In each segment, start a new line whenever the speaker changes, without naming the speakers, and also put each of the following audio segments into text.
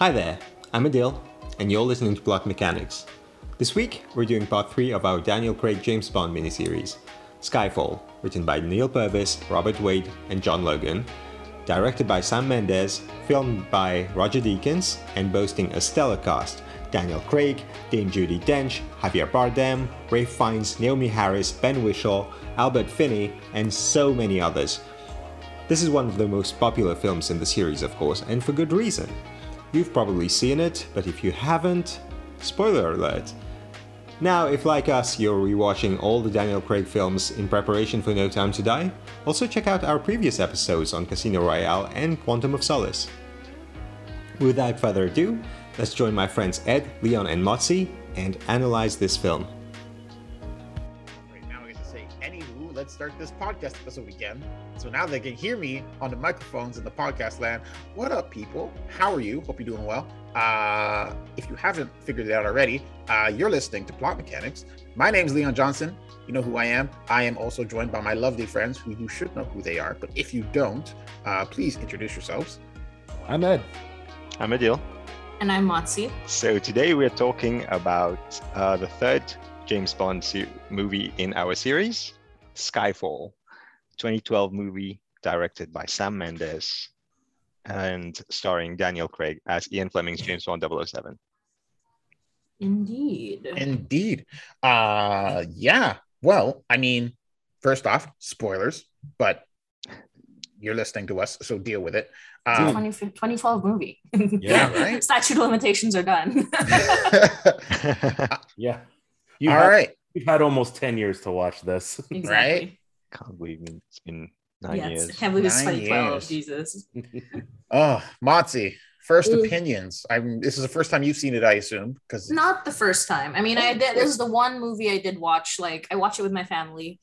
Hi there, I'm Adil, and you're listening to Plot Mechanics. This week, we're doing part 3 of our Daniel Craig James Bond miniseries, Skyfall, written by Neal Purvis, Robert Wade, and John Logan, directed by Sam Mendes, filmed by Roger Deakins, and boasting a stellar cast Daniel Craig, Dame Judi Dench, Javier Bardem, Ralph Fiennes, Naomie Harris, Ben Whishaw, Albert Finney, and so many others. This is one of the most popular films in the series, of course, and for good reason. You've probably seen it, but if you haven't, spoiler alert. Now, if like us, you're rewatching all the Daniel Craig films in preparation for No Time to Die, also check out our previous episodes on Casino Royale and Quantum of Solace. Without further ado, let's join my friends Ed, Leon, and Motzi and analyze this film.
Let's start this podcast episode again. So now they can hear me on the microphones in the podcast land. What up, people? How are you? Hope you're doing well. Uh, if you haven't figured it out already, uh, you're listening to Plot Mechanics. My name's Leon Johnson. You know who I am. I am also joined by my lovely friends who you should know who they are. But if you don't, uh, please introduce yourselves.
I'm Ed.
I'm Adil.
And I'm Motzi.
So today we're talking about uh, the third James Bond movie in our series, Skyfall, 2012 movie directed by Sam Mendes and starring Daniel Craig as Ian Fleming's James Bond 007.
Indeed.
Indeed. Uh, yeah. Well, I mean, first off, spoilers, but you're listening to us, so deal with it.
It's
Um,
20, 2012 movie.
Yeah, right?
Statute of limitations are done.
Yeah. You
all
have,
right.
You've had almost 10 years to watch this.
exactly.
Can't believe it's been nine
Yes.
years.
I can't believe it's
Nine
2012.
years.
Jesus.
Oh, Motzi, first
Mm.
opinions. I'm. This is the first time you've seen it, I assume, because
Not the first time. I mean, I did. This is the one movie I did watch. Like, I watched it with my family.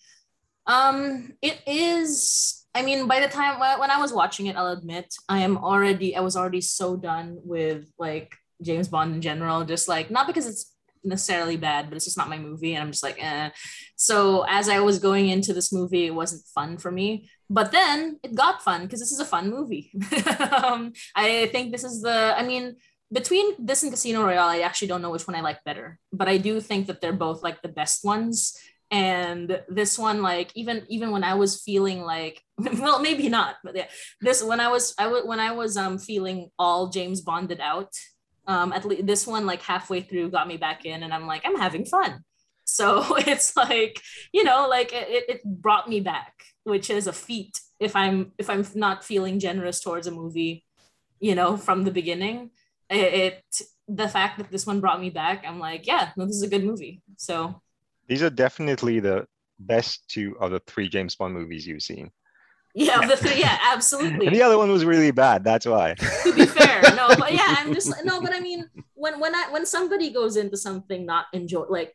Um, it is. I mean, by the time when when I was watching it, I'll admit I am already. I was already so done with like James Bond in general. Just like not because it's necessarily bad, but it's just not my movie, and I'm just like, eh. So as I was going into this movie, it wasn't fun for me. But then it got fun because this is a fun movie. um, I think this is the. I mean, between this and Casino Royale, I actually don't know which one I like better, but I do think that they're both like the best ones. And this one, like even even when I was feeling like, well, maybe not, but yeah, this when I was I w- when I was um feeling all James Bonded out, um at least this one like halfway through got me back in, and I'm like I'm having fun. So it's like you know like it, it brought me back, which is a feat if I'm if I'm not feeling generous towards a movie, you know, from the beginning it, it the fact that this one brought me back i'm like yeah no this is a good movie so
These are definitely the best two of the three James Bond movies you've seen.
Yeah the three yeah absolutely
And the other one was really bad. That's why.
to be fair no but yeah i'm just no but i mean when when i when somebody goes into something not enjoy like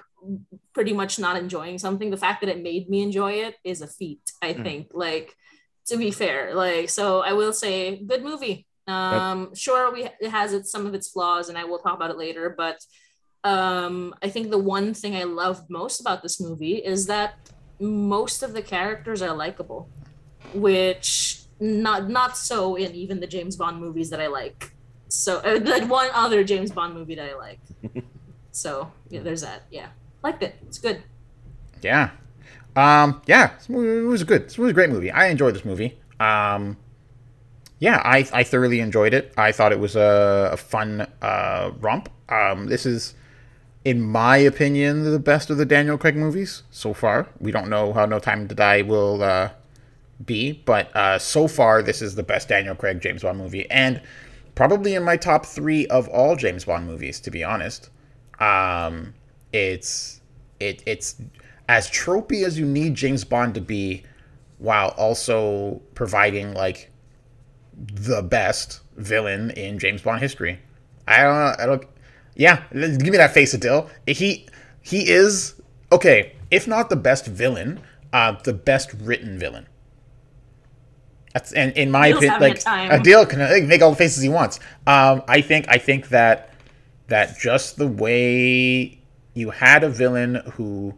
pretty much not enjoying something the fact that it made me enjoy it is a feat i
Mm.
think like to be fair like so i will say good movie um sure we it has its some of its flaws and i will talk about it later but um i think the one thing i loved most about this movie is that most of the characters are likable which not not so in even the James Bond movies that I like. So uh, the one other James Bond movie that I like. so yeah, there's that. Yeah, liked it. It's good.
yeah, um, yeah, it was good. This was a great movie. I enjoyed this movie. Um, yeah, I I thoroughly enjoyed it. I thought it was a, a fun uh, romp. Um, this is, in my opinion, the best of the Daniel Craig movies so far. We don't know how No Time to Die will uh, be, but uh, so far this is the best Daniel Craig James Bond movie, and probably in my top three of all James Bond movies, to be honest. Um, it's it it's as tropey as you need James Bond to be, while also providing like the best villain in James Bond history. I don't I don't yeah, give me that face, Adil. He he is okay, if not the best villain, uh the best written villain. That's and in my opinion,
having a
like
time.
Can make all the faces he wants. Um, I think I think that that just the way you had a villain who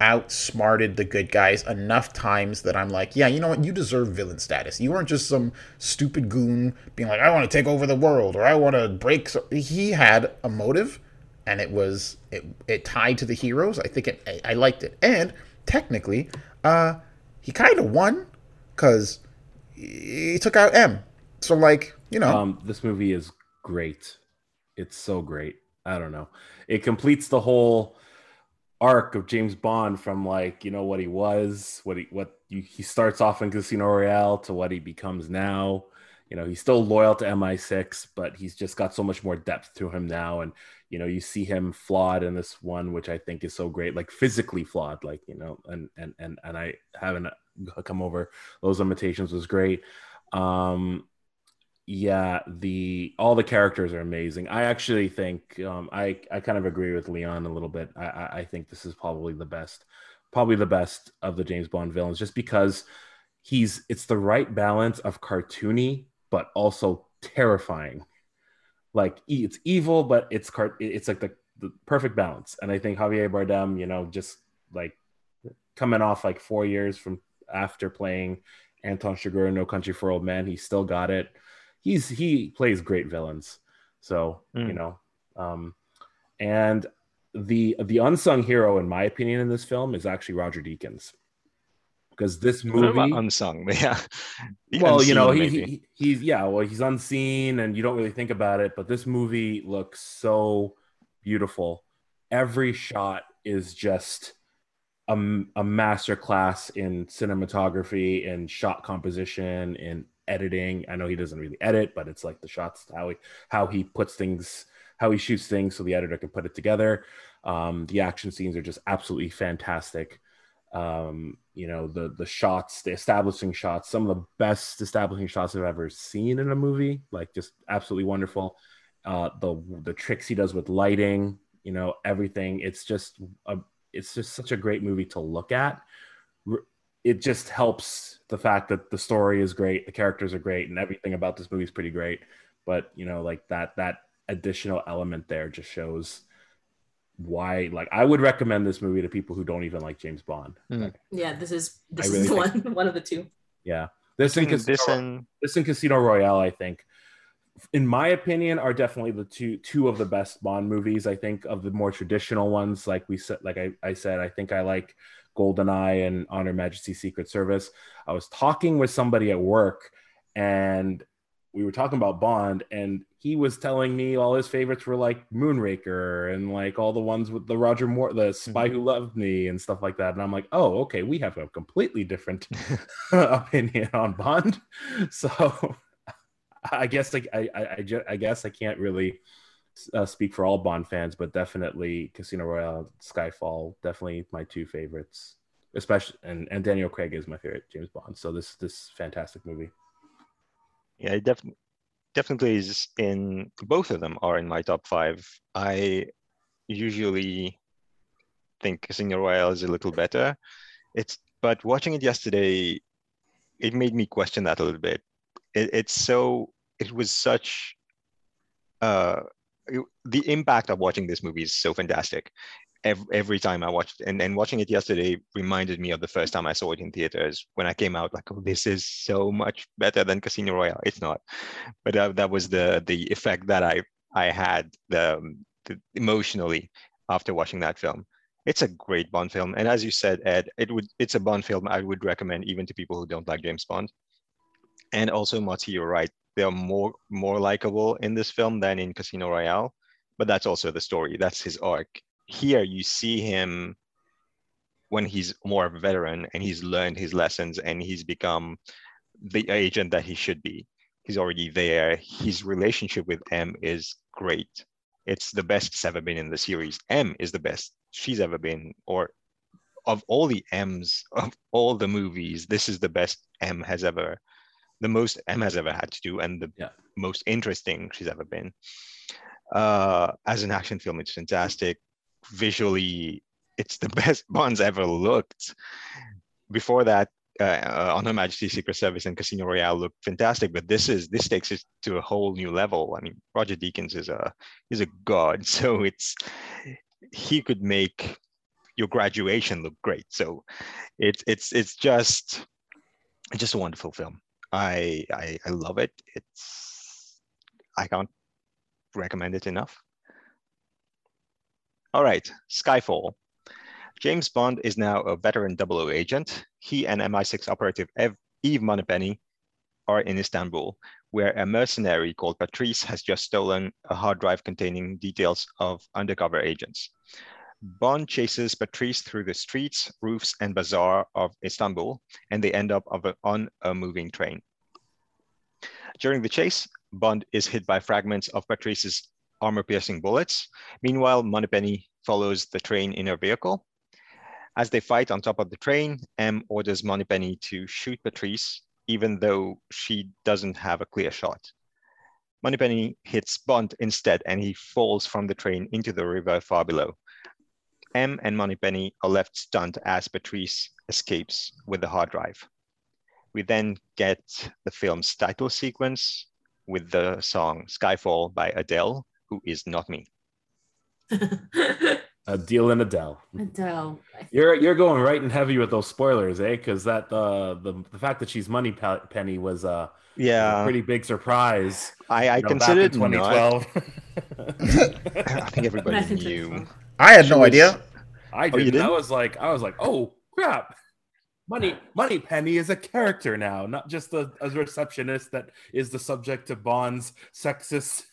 outsmarted the good guys enough times that I'm like, yeah, you know what? You deserve villain status. You weren't just some stupid goon being like, I want to take over the world or I want to break. So he had a motive, and it was it, it tied to the heroes. I think it, I, I liked it, and technically, uh, he kind of won because he took out M. So like, you know,
Um, this movie is great. It's so great. I don't know. It completes the whole arc of James Bond from like you know what he was, what he what you, he starts off in Casino Royale to what he becomes now. You know, he's still loyal to MI6, but he's just got so much more depth to him now. And you know, you see him flawed in this one, which I think is so great, like physically flawed, like you know, and and and and I haven't come over. Those limitations was great. Um, yeah the all the characters are amazing. I actually think um i i kind of agree with leon a little bit. I i, think this is probably the best probably the best of the james bond villains just because he's it's the right balance of cartoony but also terrifying. Like it's evil but it's car- it's like the, the perfect balance. And i think javier bardem you know just like coming off like four years from after playing anton chigurh no country for old men he still got it he's he plays great villains. So
Mm.
you know, um, and the the unsung hero, in my opinion, in this film is actually Roger Deakins, because this movie.
unsung, yeah.
Well, you know, he, he he's yeah, well, he's unseen, and you don't really think about it, but this movie looks so beautiful. Every shot is just a, a master class in cinematography and shot composition and editing. I know he doesn't really edit, but it's like the shots how he how he puts things, how he shoots things, so the editor can put it together. Um, the action scenes are just absolutely fantastic. Um, you know the the shots, the establishing shots, some of the best establishing shots I've ever seen in a movie. Like just absolutely wonderful. Uh, the the tricks he does with lighting, you know, everything. It's just a it's just such a great movie to look at. It just helps the fact that the story is great, the characters are great, and everything about this movie is pretty great. But you know, like that that additional element there just shows why. Like, I would recommend this movie to people who don't even like James Bond.
Mm.
Like,
Yeah, this is this
really
is the
think-
one one of the two.
yeah, this and Casino,
this and
this and Casino Royale, I think, in my opinion, are definitely the two two of the best Bond movies. I think of the more traditional ones, like we said, like I, I said, I think I like GoldenEye and On Her Majesty Secret Service. I was talking with somebody at work, and we were talking about Bond, and he was telling me all his favorites were like Moonraker and like all the ones with the Roger Moore, the mm-hmm. Spy Who Loved Me, and stuff like that. And I'm like, oh, okay, we have a completely different opinion on Bond. So I guess like I I, I, I guess I can't really uh, speak for all Bond fans, but definitely Casino Royale, Skyfall, definitely my two favorites. Especially and, and Daniel Craig is my favorite James Bond. So this this fantastic movie.
yeah, it definitely definitely is in both of them are in my top five. I usually think Casino Royale is a little better. It's but watching it yesterday, it made me question that a little bit. It, it's so it was such uh the impact of watching this movie is so fantastic. Every, every time I watched and, and watching it yesterday reminded me of the first time I saw it in theaters when I came out like oh this is so much better than Casino Royale. It's not, but uh, that was the the effect that I I had the, the emotionally after watching that film. It's a great Bond film, and as you said, Ed, it would it's a Bond film I would recommend even to people who don't like James Bond. And also, Mati, you're right. They are more more likable in this film than in Casino Royale, but that's also the story. That's his arc. Here, you see him when he's more of a veteran and he's learned his lessons and he's become the agent that he should be. He's already there. His relationship with M is great. It's the best it's ever been in the series. M is the best she's ever been, or of all the M's of all the movies, this is the best M has ever, the most M has ever had to do, and the
Yeah.
most interesting she's ever been. Uh, as an action film, it's fantastic. Visually, it's the best Bond's ever looked. Before that, uh, uh, on Her Majesty's Secret Service and Casino Royale looked fantastic, but this is this takes it to a whole new level. I mean, Roger Deakins is a is a god, so it's he could make your graduation look great. So it's it's it's just it's just a wonderful film. I I, I love it. It's I can't recommend it enough. All right, Skyfall. James Bond is now a veteran 00 agent. He and MI6 operative Eve Moneypenny are in Istanbul, where a mercenary called Patrice has just stolen a hard drive containing details of undercover agents. Bond chases Patrice through the streets, roofs, and bazaar of Istanbul, and they end up on a moving train. During the chase, Bond is hit by fragments of Patrice's armor-piercing bullets. Meanwhile, Moneypenny follows the train in her vehicle. As they fight on top of the train, M orders Moneypenny to shoot Patrice, even though she doesn't have a clear shot. Moneypenny hits Bond instead, and he falls from the train into the river far below. M and Moneypenny are left stunned as Patrice escapes with the hard drive. We then get the film's title sequence with the song Skyfall by Adele, who is not me.
Adele and Adele.
Adele.
You're you're going right and heavy with those spoilers, eh? Because that uh, the the fact that she's Moneypenny was uh,
yeah
a pretty big surprise.
I I
you know,
considered
back in 2012.
I think everybody
Back in
knew.
2012.
I had
She
no
was-
idea.
I
Oh,
didn't. I
didn't?
was like, I was like, oh crap. Money, Moneypenny is a character now, not just a, a receptionist that is the subject to Bond's sexist,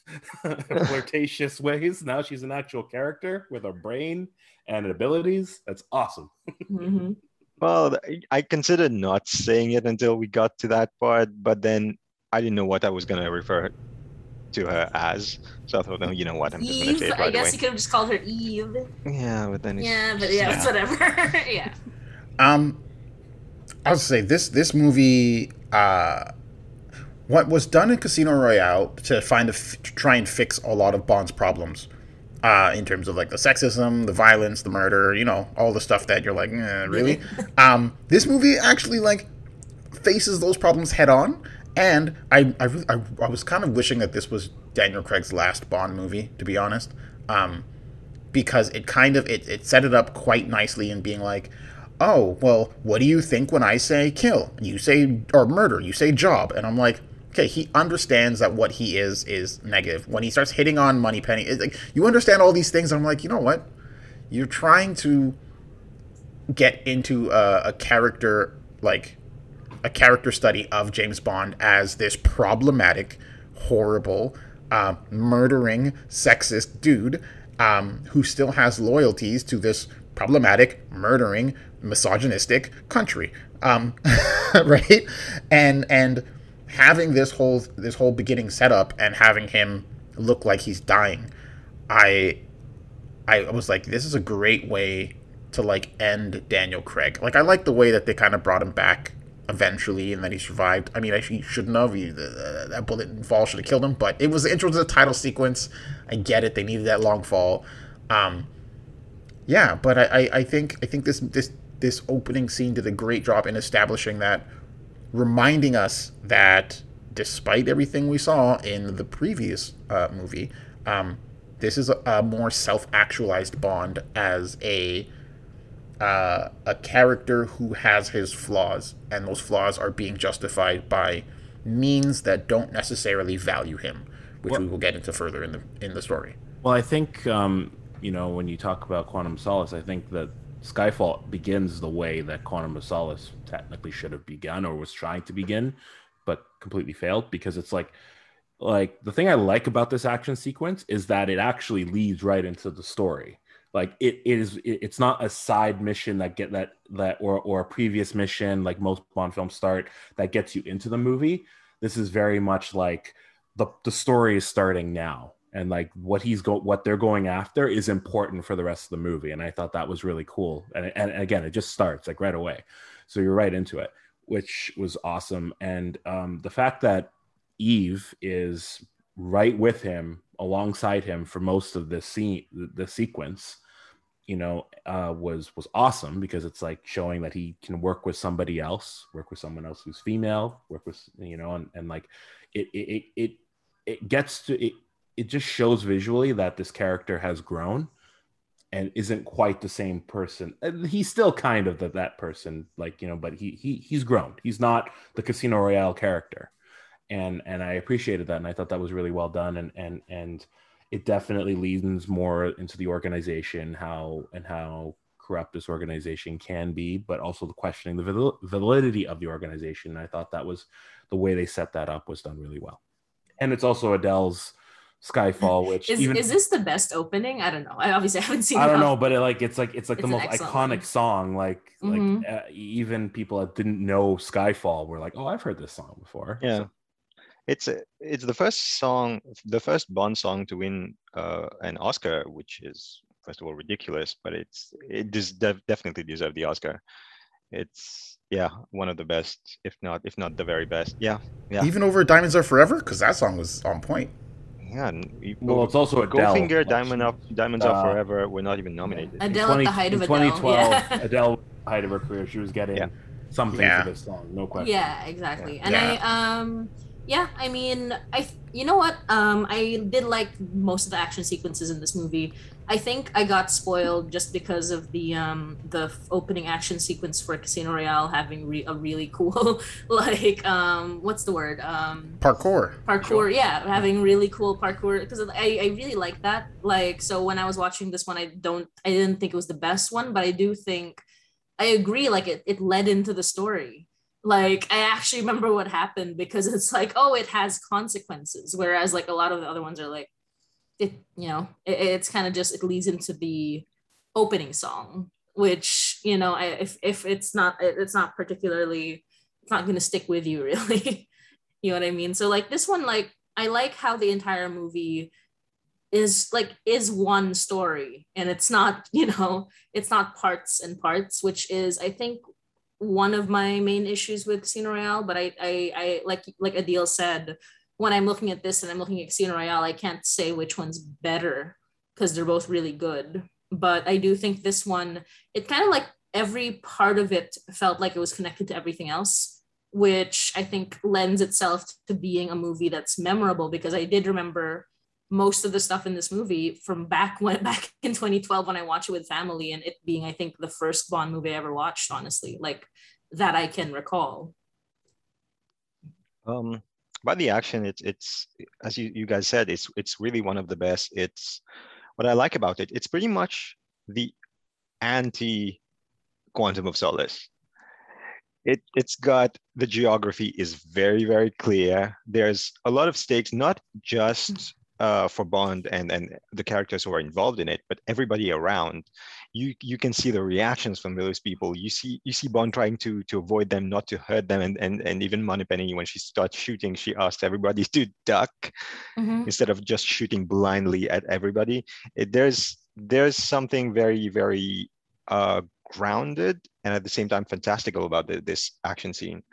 flirtatious ways. Now she's an actual character with a brain and abilities. That's awesome.
Mhm.
Well, I considered not saying it until we got to that part, but then I didn't know what I was gonna refer to her as. So I thought, no, you know what? I'm just gonna
Eve.
say it
I guess
away.
you could have just called her Eve.
Yeah, but then
Yeah, but yeah, it's whatever. yeah.
Um, I'll say this this movie, uh, what was done in Casino Royale to find a f- to try and fix a lot of Bond's problems, uh, in terms of like the sexism, the violence, the murder, you know, all the stuff that you're like, eh, really. um, this movie actually like faces those problems head on. And I, I, I, I was kind of wishing that this was Daniel Craig's last Bond movie, to be honest, um, because it kind of it, it set it up quite nicely in being like, oh well, what do you think when I say kill? You say or murder. You say job, and I'm like, okay, he understands that what he is is negative. When he starts hitting on Moneypenny, it's like you understand all these things. And I'm like, you know what? You're trying to get into a, a character like a character study of James Bond as this problematic, horrible, uh, murdering, sexist dude um, who still has loyalties to this problematic, murdering, misogynistic country, um, right? And and having this whole this whole beginning set up and having him look like he's dying, I I was like, this is a great way to like end Daniel Craig. Like, I like the way that they kind of brought him back eventually, and then he survived. I mean, actually, he shouldn't have. He, uh, that bullet and fall should have killed him, but it was the intro to the title sequence. I get it. They needed that long fall. Um, yeah, but I, I, I think I think this this this opening scene did a great job in establishing that, reminding us that despite everything we saw in the previous uh, movie, um, this is a, a more self-actualized Bond as a uh, a character who has his flaws, and those flaws are being justified by means that don't necessarily value him, which we will get into further in the in the story.
Well, I think um, you know when you talk about Quantum Solace, I think that Skyfall begins the way that Quantum of Solace technically should have begun or was trying to begin, but completely failed because it's like like the thing I like about this action sequence is that it actually leads right into the story. Like it is, it, it's not a side mission that get that that or or a previous mission like most Bond films start that gets you into the movie. This is very much like the the story is starting now. And like what he's go what they're going after is important for the rest of the movie. And i thought that was really cool. And, and again it just starts like right away. So you're right into it which was awesome. And um, the fact that eve is right with him alongside him for most of this scene the, the sequence you know uh, was was awesome because it's like showing that he can work with somebody else work with someone else who's female work with you know and, and like it it it it gets to it it just shows visually that this character has grown and isn't quite the same person. He's still kind of the, that person, like you know, but he he he's grown. He's not the Casino Royale character, and and I appreciated that, and I thought that was really well done, and and and it definitely leans more into the organization, how and how corrupt this organization can be, but also the questioning the validity of the organization. And I thought that was the way they set that up was done really well, and it's also Adele's Skyfall, which
is,
even,
is this the best opening? I don't know. I obviously haven't seen. It.
I don't know, but it, like it's like it's like
It's
the most iconic
one.
song. Like
Mhm.
like uh, even people that didn't know Skyfall were like, oh, I've heard this song before.
Yeah.
So-
It's a, it's the first song, the first Bond song to win uh, an Oscar, which is first of all ridiculous, but it's it does def- definitely deserve the Oscar. It's yeah, one of the best, if not if not the very best. Yeah, yeah,
Even over Diamonds Are Forever, because that song was on point.
yeah.
well, it's also Adele.
Goldfinger, Diamond Up, Diamonds
Uh,
Are Forever were not even nominated.
Adele at the height of
in
Adele.
2012,
Yeah.
Adele height of her career, she was getting
Yeah.
something
Yeah.
for this song, no question.
Yeah, exactly. And
Yeah.
I um yeah, I mean, I you know what? Um I did like most of the action sequences in this movie. I think I got spoiled just because of the um the opening action sequence for Casino Royale having re- a really cool like um what's the word? Um
Parkour.
parkour yeah having really cool parkour because I, I really like that like so when i was watching this one i don't i didn't think it was the best one but i do think i agree like it, it led into the story like i actually remember what happened because it's like oh it has consequences. Whereas like a lot of the other ones are like it you know it, it's kind of just it leads into the opening song which you know I, if if it's not it- it's not particularly it's not going to stick with you really. You know what i mean? So like this one like i like how the entire movie is like is one story and it's not you know it's not parts and parts which is i think one of my main issues with casino royale but i i, I like like adil said when i'm looking at this and i'm looking at casino royale i can't say which one's better because they're both really good. But i do think this one it kind of like every part of it felt like it was connected to everything else which I think lends itself to being a movie that's memorable because I did remember most of the stuff in this movie from back when back in 2012 when I watched it with family and it being I think the first Bond movie I ever watched honestly like that I can recall.
Um, by the action, it's it's as you, you guys said, it's it's really one of the best. It's what I like about it. It's pretty much the anti Quantum of Solace. It it's got the geography is very very clear. There's a lot of stakes, not just uh, for Bond and and the characters who are involved in it, but everybody around. You you can see the reactions from those people. You see you see Bond trying to to avoid them, not to hurt them, and and and even Moneypenny when she starts shooting, she asks everybody to duck instead of just shooting blindly at everybody. It, there's there's something very very uh, grounded and at the same time fantastical about the, this action scene.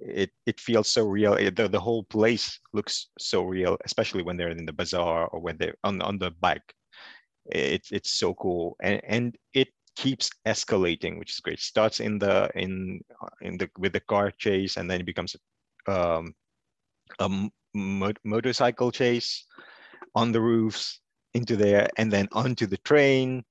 It it feels so real. It, the, the whole place looks so real, especially when they're in the bazaar or when they're on on the bike. It's it's so cool and and it keeps escalating, which is great. Starts in the in in the with the car chase and then it becomes um, a mo- motorcycle chase on the roofs into there and then onto the train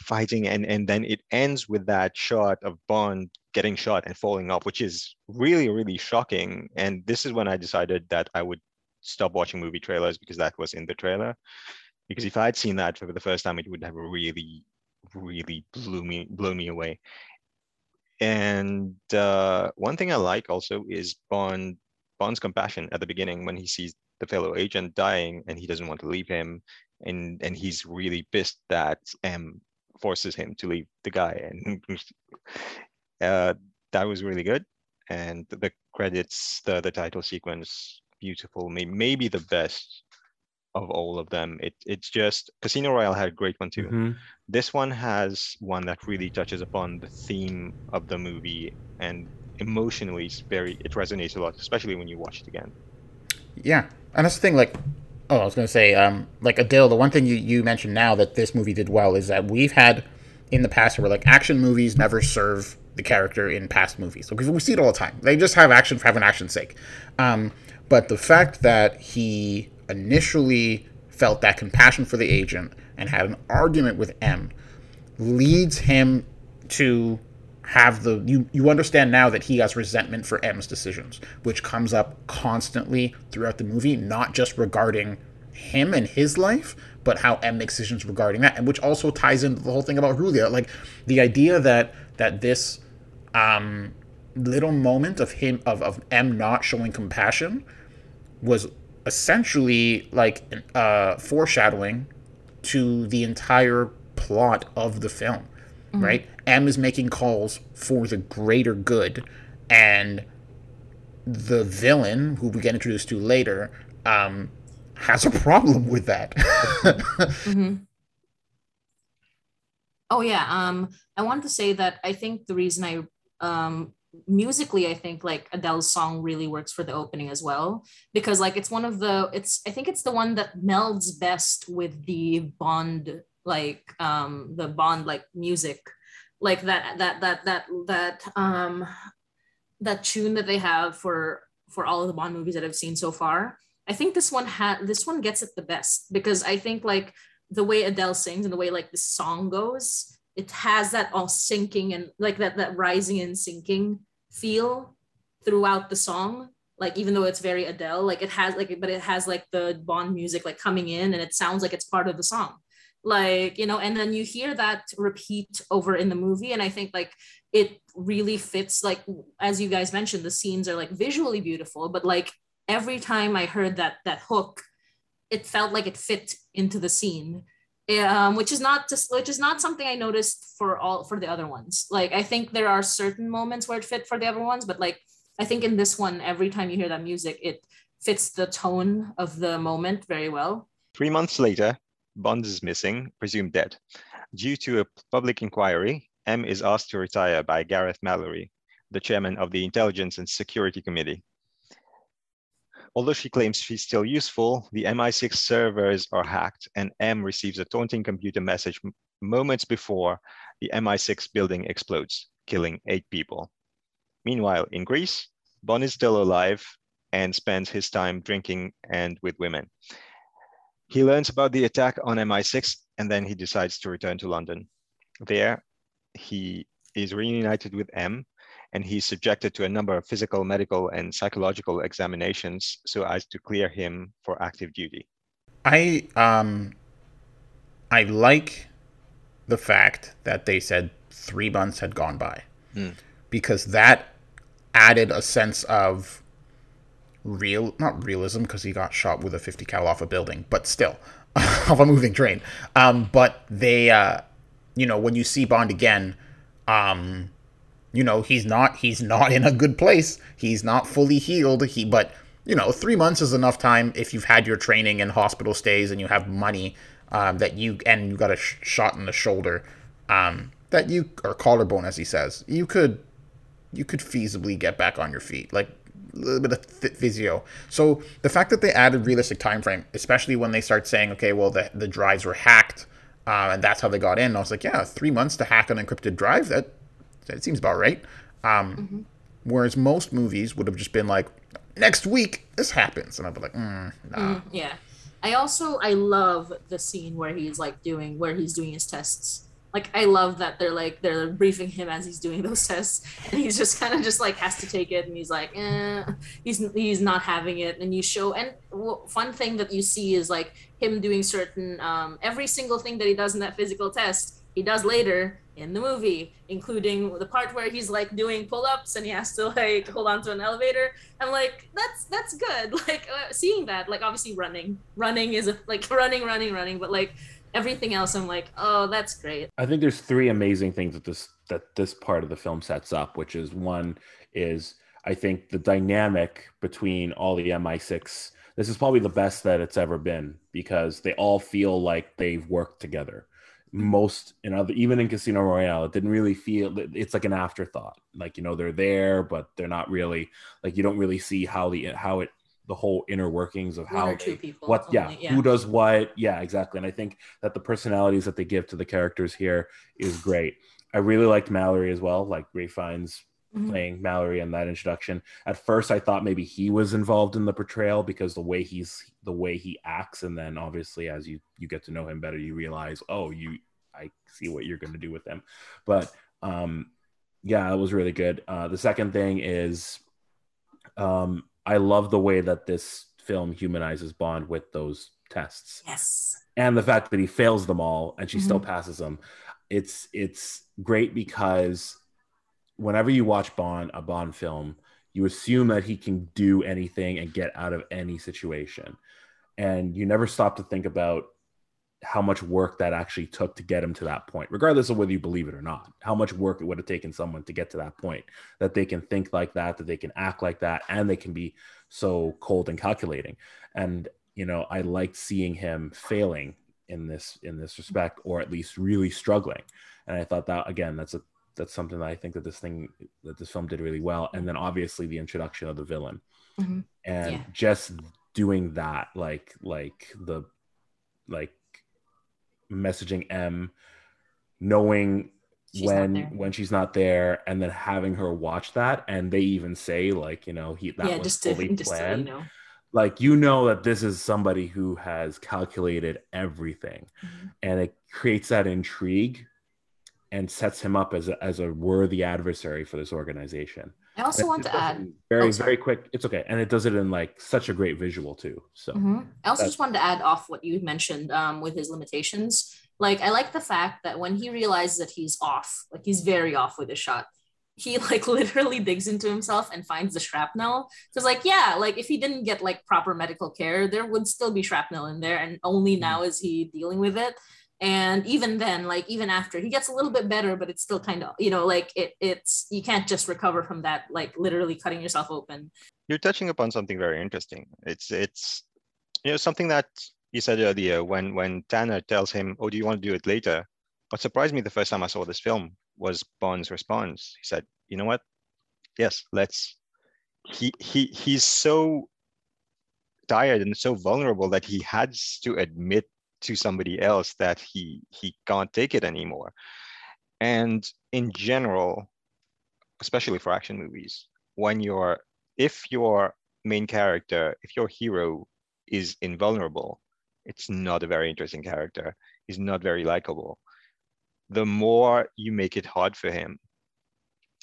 fighting and and then it ends with that shot of bond getting shot and falling off which is really really shocking. And this is when i decided that i would stop watching movie trailers because that was in the trailer. Because if i had seen that for the first time it would have really really blew me blew me away. And uh, one thing i like also is bond bond's compassion at the beginning when he sees the fellow agent dying and he doesn't want to leave him. And and he's really pissed that M forces him to leave the guy. And uh, that was really good. And the credits the the title sequence beautiful. May, maybe the best of all of them. It it's just casino royale had a great one too.
Mhm.
this one has one that really touches upon the theme of the movie. And emotionally it's very it resonates a lot especially when you watch it again.
Yeah, and that's the thing. Like, oh, I was gonna say, um, like Adele. The one thing you you mentioned now that this movie did well is that we've had in the past where like action movies never serve the character in past movies. Because we see it all the time. They just have action for having action's sake. Um, but the fact that he initially felt that compassion for the agent and had an argument with M leads him to have the you you understand now that he has resentment for M's decisions, which comes up constantly throughout the movie, not just regarding him and his life, but how M makes decisions regarding that, and which also ties into the whole thing about Julia. Like the idea that that this um, little moment of him of, of M not showing compassion was essentially like uh, foreshadowing to the entire plot of the film, mm-hmm. right? M is making calls for the greater good, and the villain, who we get introduced to later, um, has a problem with that. mm-hmm.
Oh yeah. Um, I want to say that I think the reason I um musically i think like adele's song really works for the opening as well because like it's one of the it's i think it's the one that melds best with the bond like um the bond like music like that that that that that um that tune that they have for for all of the bond movies that i've seen so far. I think this one had this one gets it the best because i think like the way adele sings and the way like the song goes it has that all sinking and like that that rising and sinking feel throughout the song. Like even though it's very adele like it has like but it has like the bond music like coming in and it sounds like it's part of the song like you know and then you hear that repeat over in the movie and i think like it really fits like as you guys mentioned the scenes are like visually beautiful but like every time i heard that that hook it felt like it fit into the scene. Um, which is not just which is not something i noticed for all for the other ones. Like i think there are certain moments where it fit for the other ones but like i think in this one every time you hear that music it fits the tone of the moment very well.
Three months later Bond is missing, presumed dead. Due to a public inquiry, M is asked to retire by Gareth Mallory, the chairman of the Intelligence and Security Committee. Although she claims she's still useful, the MI6 servers are hacked and M receives a taunting computer message moments before the MI6 building explodes, killing eight people. Meanwhile, in Greece, Bond is still alive and spends his time drinking and with women. He learns about the attack on MI6 and then he decides to return to London. There, he is reunited with M and he's subjected to a number of physical, medical, and psychological examinations so as to clear him for active duty.
I um I like the fact that they said three months had gone by. Mm. Because that added a sense of real not realism because he got shot with a 50 cal off a building but still off a moving train. Um but they uh you know when you see bond again um you know he's not he's not in a good place. He's not fully healed. He but you know three months is enough time if you've had your training and hospital stays and you have money um, that you and you got a sh- shot in the shoulder um, that you or collarbone as he says you could you could feasibly get back on your feet. Like little bit of physio. So the fact that they added realistic time frame, especially when they start saying, okay, well the the drives were hacked, uh, and that's how they got in. I was like, yeah, three months to hack an encrypted drive. That that seems about right. Um, mm-hmm. Whereas most movies would have just been like, next week this happens, and I'd be like, mm, nah.
mm, yeah. I also I love the scene where he's like doing where he's doing his tests like I love that they're like they're briefing him as he's doing those tests, and he's just kind of just like has to take it, and he's like, eh, he's he's not having it, and you show and well, fun thing that you see is like him doing certain um, every single thing that he does in that physical test he does later in the movie, including the part where he's like doing pull-ups and he has to like hold on to an elevator. I'm like, that's that's good. Like uh, seeing that, like obviously running, running is a, like running, running, running, but like everything else i'm like oh that's great.
I think there's three amazing things that this that this part of the film sets up which is one is i think the dynamic between all the mi6 this is probably the best that it's ever been because they all feel like they've worked together. Most you know even in casino royale it didn't really feel it's like an afterthought. Like you know they're there but they're not really like you don't really see how the how it the whole inner workings of how they, what only, yeah, yeah, who does what yeah exactly and i think that the personalities that they give to the characters here is great i really liked mallory as well like ralph fiennes
Mhm.
playing Mallory in that introduction. At first, I thought maybe he was involved in the portrayal because the way he's the way he acts, and then obviously as you you get to know him better, you realize, oh, you I see what you're going to do with him. But um, yeah, it was really good. Uh, the second thing is, um, I love the way that this film humanizes Bond with those tests
Yes.
and the fact that he fails them all and she
Mm-hmm.
still passes them it's it's great because whenever you watch bond a bond film you assume that he can do anything and get out of any situation and you never stop to think about how much work that actually took to get him to that point regardless of whether you believe it or not how much work it would have taken someone to get to that point that they can think like that that they can act like that and they can be so cold and calculating and you know i liked seeing him failing in this in this respect or at least really struggling and i thought that again that's a that's something that i think that this thing that this film did really well and then obviously the introduction of the villain
Mhm.
and
Yeah.
just doing that like like the like messaging m knowing
She's
when when she's not there and then having her watch that and they even say like you know he that
yeah,
was
just to,
fully
just to, you
planned
know.
like you know that this is somebody who has calculated everything
Mhm.
and it creates that intrigue and sets him up as a, as a worthy adversary for this organization
I also
And
want to add.
very
Oh,
very quick it's okay and it does it in like such a great visual too so
Mhm. I also just wanted to add off what you mentioned um, with his limitations. Like, I like the fact that when he realizes that he's off, like he's very off with his shot, he like literally digs into himself and finds the shrapnel. Because, like, yeah, like if he didn't get like proper medical care, there would still be shrapnel in there, and only now is he dealing with it. And even then, like even after he gets a little bit better, but it's still kind of you know like it it's you can't just recover from that like literally cutting yourself open.
You're touching upon something very interesting. It's it's you know something that you said earlier when when Tanner tells him, "Oh, do you want to do it later?" What surprised me the first time I saw this film was Bond's response. He said, "You know what? Yes, let's." He he he's so tired and so vulnerable that he has to admit to somebody else that he he can't take it anymore. And in general, especially for action movies, when you're if your main character, if your hero is invulnerable, it's not a very interesting character. He's not very likable. The more you make it hard for him,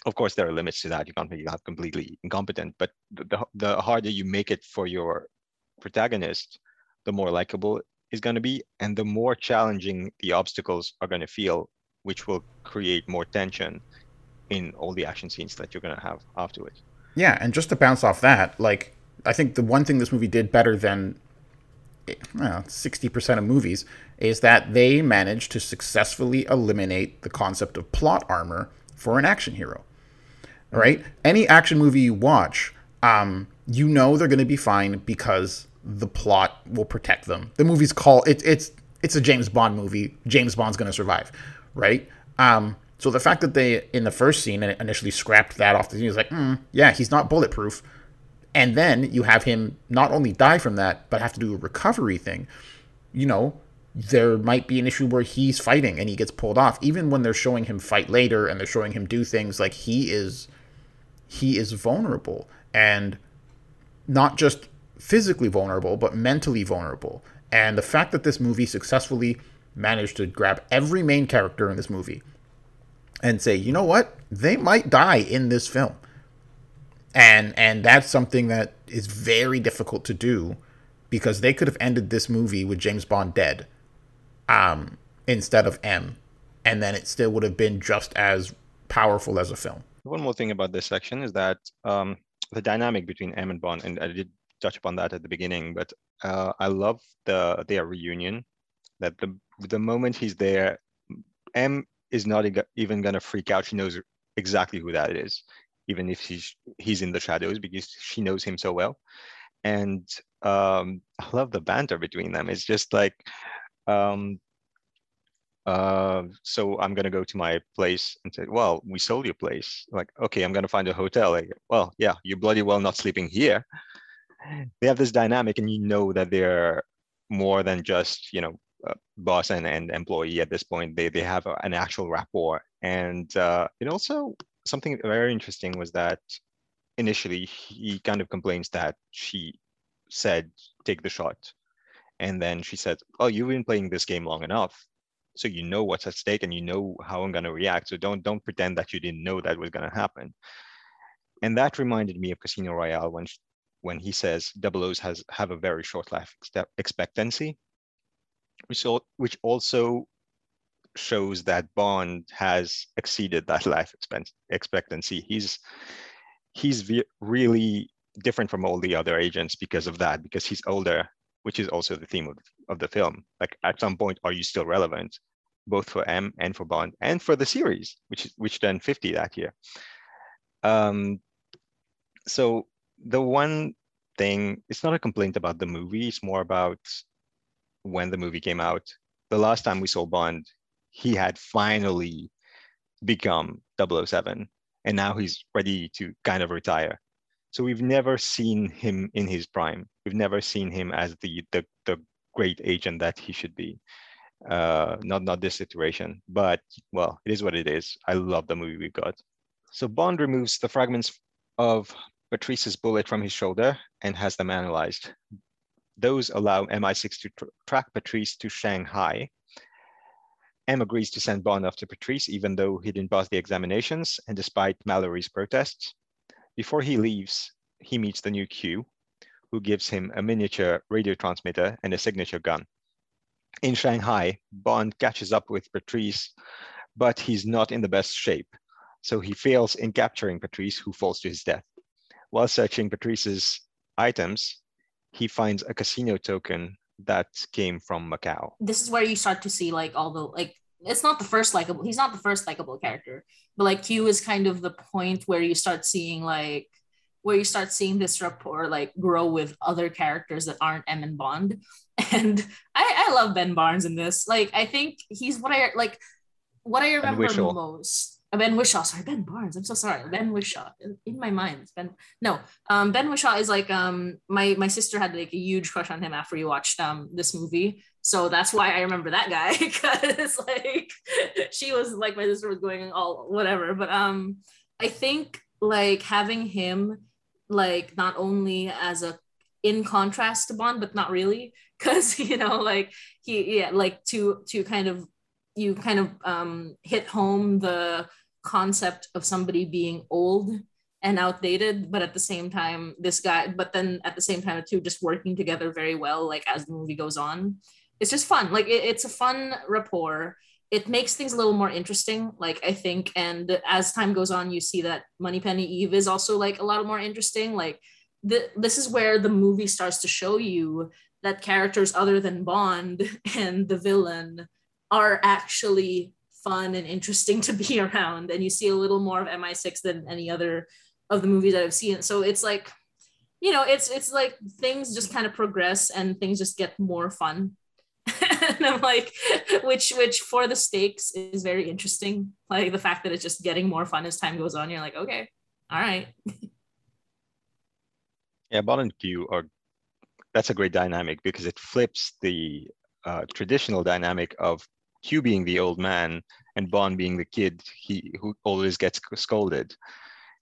of course, there are limits to that. You can't make it completely incompetent, but the, the harder you make it for your protagonist, the more likable is going to be, and the more challenging the obstacles are going to feel, which will create more tension in all the action scenes that you're going to have afterwards.
Yeah, and just to bounce off that, like I think the one thing this movie did better than sixty percent of movies is that they managed to successfully eliminate the concept of plot armor for an action hero. Right? Any action movie you watch, um, you know they're going to be fine because the plot will protect them. The movie's call it, it's it's a James Bond movie. James Bond's going to survive, right? Um, so the fact that they in the first scene initially scrapped that off the scene is like, mm, yeah, he's not bulletproof, and then you have him not only die from that but have to do a recovery thing. You know, there might be an issue where he's fighting and he gets pulled off. Even when they're showing him fight later and they're showing him do things like he is, he is vulnerable and not just physically vulnerable but mentally vulnerable. And the fact that this movie successfully managed to grab every main character in this movie and say, you know what, they might die in this film, and and that's something that is very difficult to do because they could have ended this movie with James Bond dead, um, instead of M, and then it still would have been just as powerful as a film.
One more thing about this section is that um, the dynamic between M and Bond, and I did touch upon that at the beginning, but uh, I love the their reunion. That the the moment he's there, M is not even gonna freak out. She knows exactly who that is, even if he's he's in the shadows because she knows him so well. And um, I love the banter between them. It's just like, um, uh, so I'm gonna go to my place and say, well, we sold your place. Like, okay, I'm gonna find a hotel. Like, well, yeah, you're bloody well not sleeping here. They have this dynamic, and you know that they're more than just you know uh, boss and, and employee at this point. They they have a, an actual rapport. And uh, it also something very interesting was that initially he kind of complains that she said take the shot. And then she said oh you've been playing this game long enough. So you know what's at stake and you know how i'm going to react. So don't don't pretend that you didn't know that was going to happen. And that reminded me of casino royale when when he says double o's has have a very short life expectancy which, which also shows that bond has exceeded that life expectancy. He's he's really different from all the other agents because of that because he's older which is also the theme of, of the film. Like at some point are you still relevant both for m and for bond and for the series which which turned 50 that year? Um so the one thing it's not a complaint about the movie it's more about when the movie came out. The last time we saw bond he had finally become 007 and now he's ready to kind of retire. So we've never seen him in his prime. We've never seen him as the the, the great agent that he should be. Uh not not this situation but well it is what it is. I love the movie we've got. So bond removes the fragments of patrice's bullet from his shoulder and has them analyzed those allow mi6 to tr- track patrice to shanghai M agrees to send Bond after Patrice, even though he didn't pass the examinations and despite Mallory's protests. Before he leaves, he meets the new Q, who gives him a miniature radio transmitter and a signature gun. In Shanghai, Bond catches up with Patrice, but he's not in the best shape, so he fails in capturing Patrice, who falls to his death. While searching Patrice's items, he finds a casino token that came from Macau.
this is where you start to see like all the like it's not the first likable he's not the first likable character but like q is kind of the point where you start seeing like where you start seeing this rapport like grow with other characters that aren't m and bond. And i i love ben barnes in this. Like i think he's what i like what i remember most Ben Whishaw, sorry, Ben Barnes. I'm so sorry, Ben Whishaw. In- my mind, Ben. No, um, Ben Whishaw is like um, my my sister had like a huge crush on him after we watched um this movie, so that's why I remember that guy because like she was like my sister was going all whatever, but um, I think like having him like not only as a in contrast to Bond, but not really because you know like he yeah like to to kind of you kind of um, hit home the concept of somebody being old and outdated, but at the same time, this guy, but then at the same time, too, just working together very well, like as the movie goes on. It's just fun. Like it, it's a fun rapport. It makes things a little more interesting, like I think. And as time goes on, you see that Moneypenny Eve is also like a lot more interesting. Like the, this is where the movie starts to show you that characters other than Bond and the villain are actually fun and interesting to be around and you see a little more of mi6 than any other of the movies that i've seen. So it's like you know it's it's like things just kind of progress and things just get more fun. And i'm like which which for the stakes is very interesting. Like the fact that it's just getting more fun as time goes on you're like okay all right.
Yeah, Bond and Q are that's a great dynamic because it flips the uh, traditional dynamic of Q being the old man and Bond being the kid he who always gets scolded.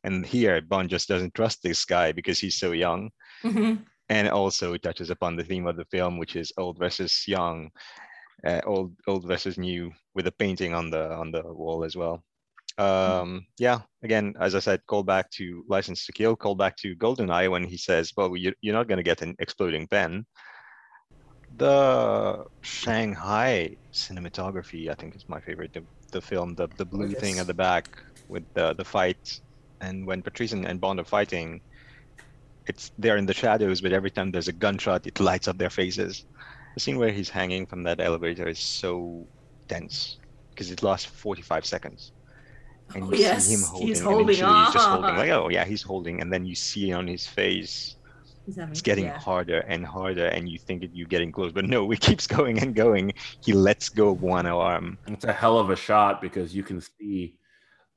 And here Bond just doesn't trust this guy because he's so young.
Mhm.
And also it touches upon the theme of the film, which is old versus young, uh, old old versus new, with a painting on the on the wall as well. Um, yeah, again, as I said, call back to License to Kill, call back to GoldenEye when he says, "Well, you, you're not going to get an exploding pen." The Shanghai cinematography, I think, is my favorite. The, the film, the the blue thing at the back with the the fight, and when Patrice and, and Bond are fighting, it's they're in the shadows, but every time there's a gunshot, it lights up their faces. The scene where he's hanging from that elevator is so tense because it lasts 45 seconds. And
Oh,
you
yes,
see him holding,
he's holding
initially he's just holding, like, oh yeah, he's holding, and then you see on his face, it's getting
yeah.
harder and harder, and you think that you're getting close, but no, it keeps going and going. He lets go of one arm.
It's a hell of a shot because you can see,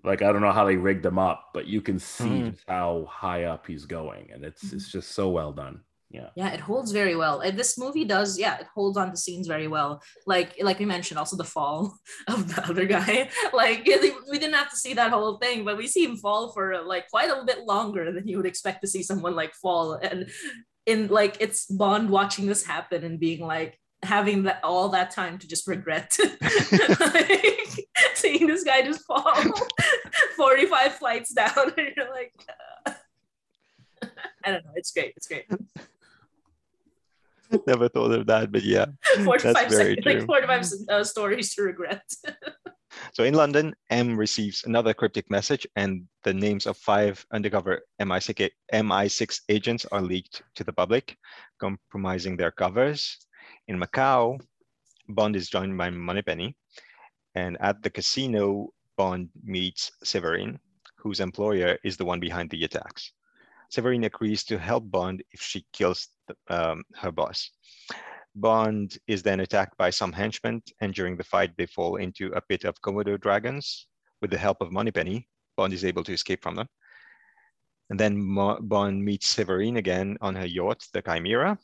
like I don't know how they rigged him up, but you can see
hmm.
just how high up he's going, and it's it's just so well done. Yeah.
Yeah, it holds very well. And this movie does, yeah, it holds on the scenes very well. Like, like we mentioned, also the fall of the other guy. Like, we didn't have to see that whole thing, but we see him fall for like quite a bit longer than you would expect to see someone like fall. And in like, it's Bond watching this happen and being like, having that all that time to just regret like, seeing this guy just fall 45 flights down and you're like uh, i don't know it's great it's great
Never thought of that, but yeah.
45
That's very
seconds, like
true.
45 uh, stories to regret.
So in London, M receives another cryptic message, and the names of five undercover MI6, MI6 agents are leaked to the public, compromising their covers. In Macau, Bond is joined by Moneypenny, and at the casino, Bond meets Severine, whose employer is the one behind the attacks. Severine agrees to help Bond if she kills um, her boss. Bond is then attacked by some henchmen, and during the fight, they fall into a pit of Komodo dragons. With the help of Moneypenny, Bond is able to escape from them. And then Mo- Bond meets Severine again on her yacht, the Chimera.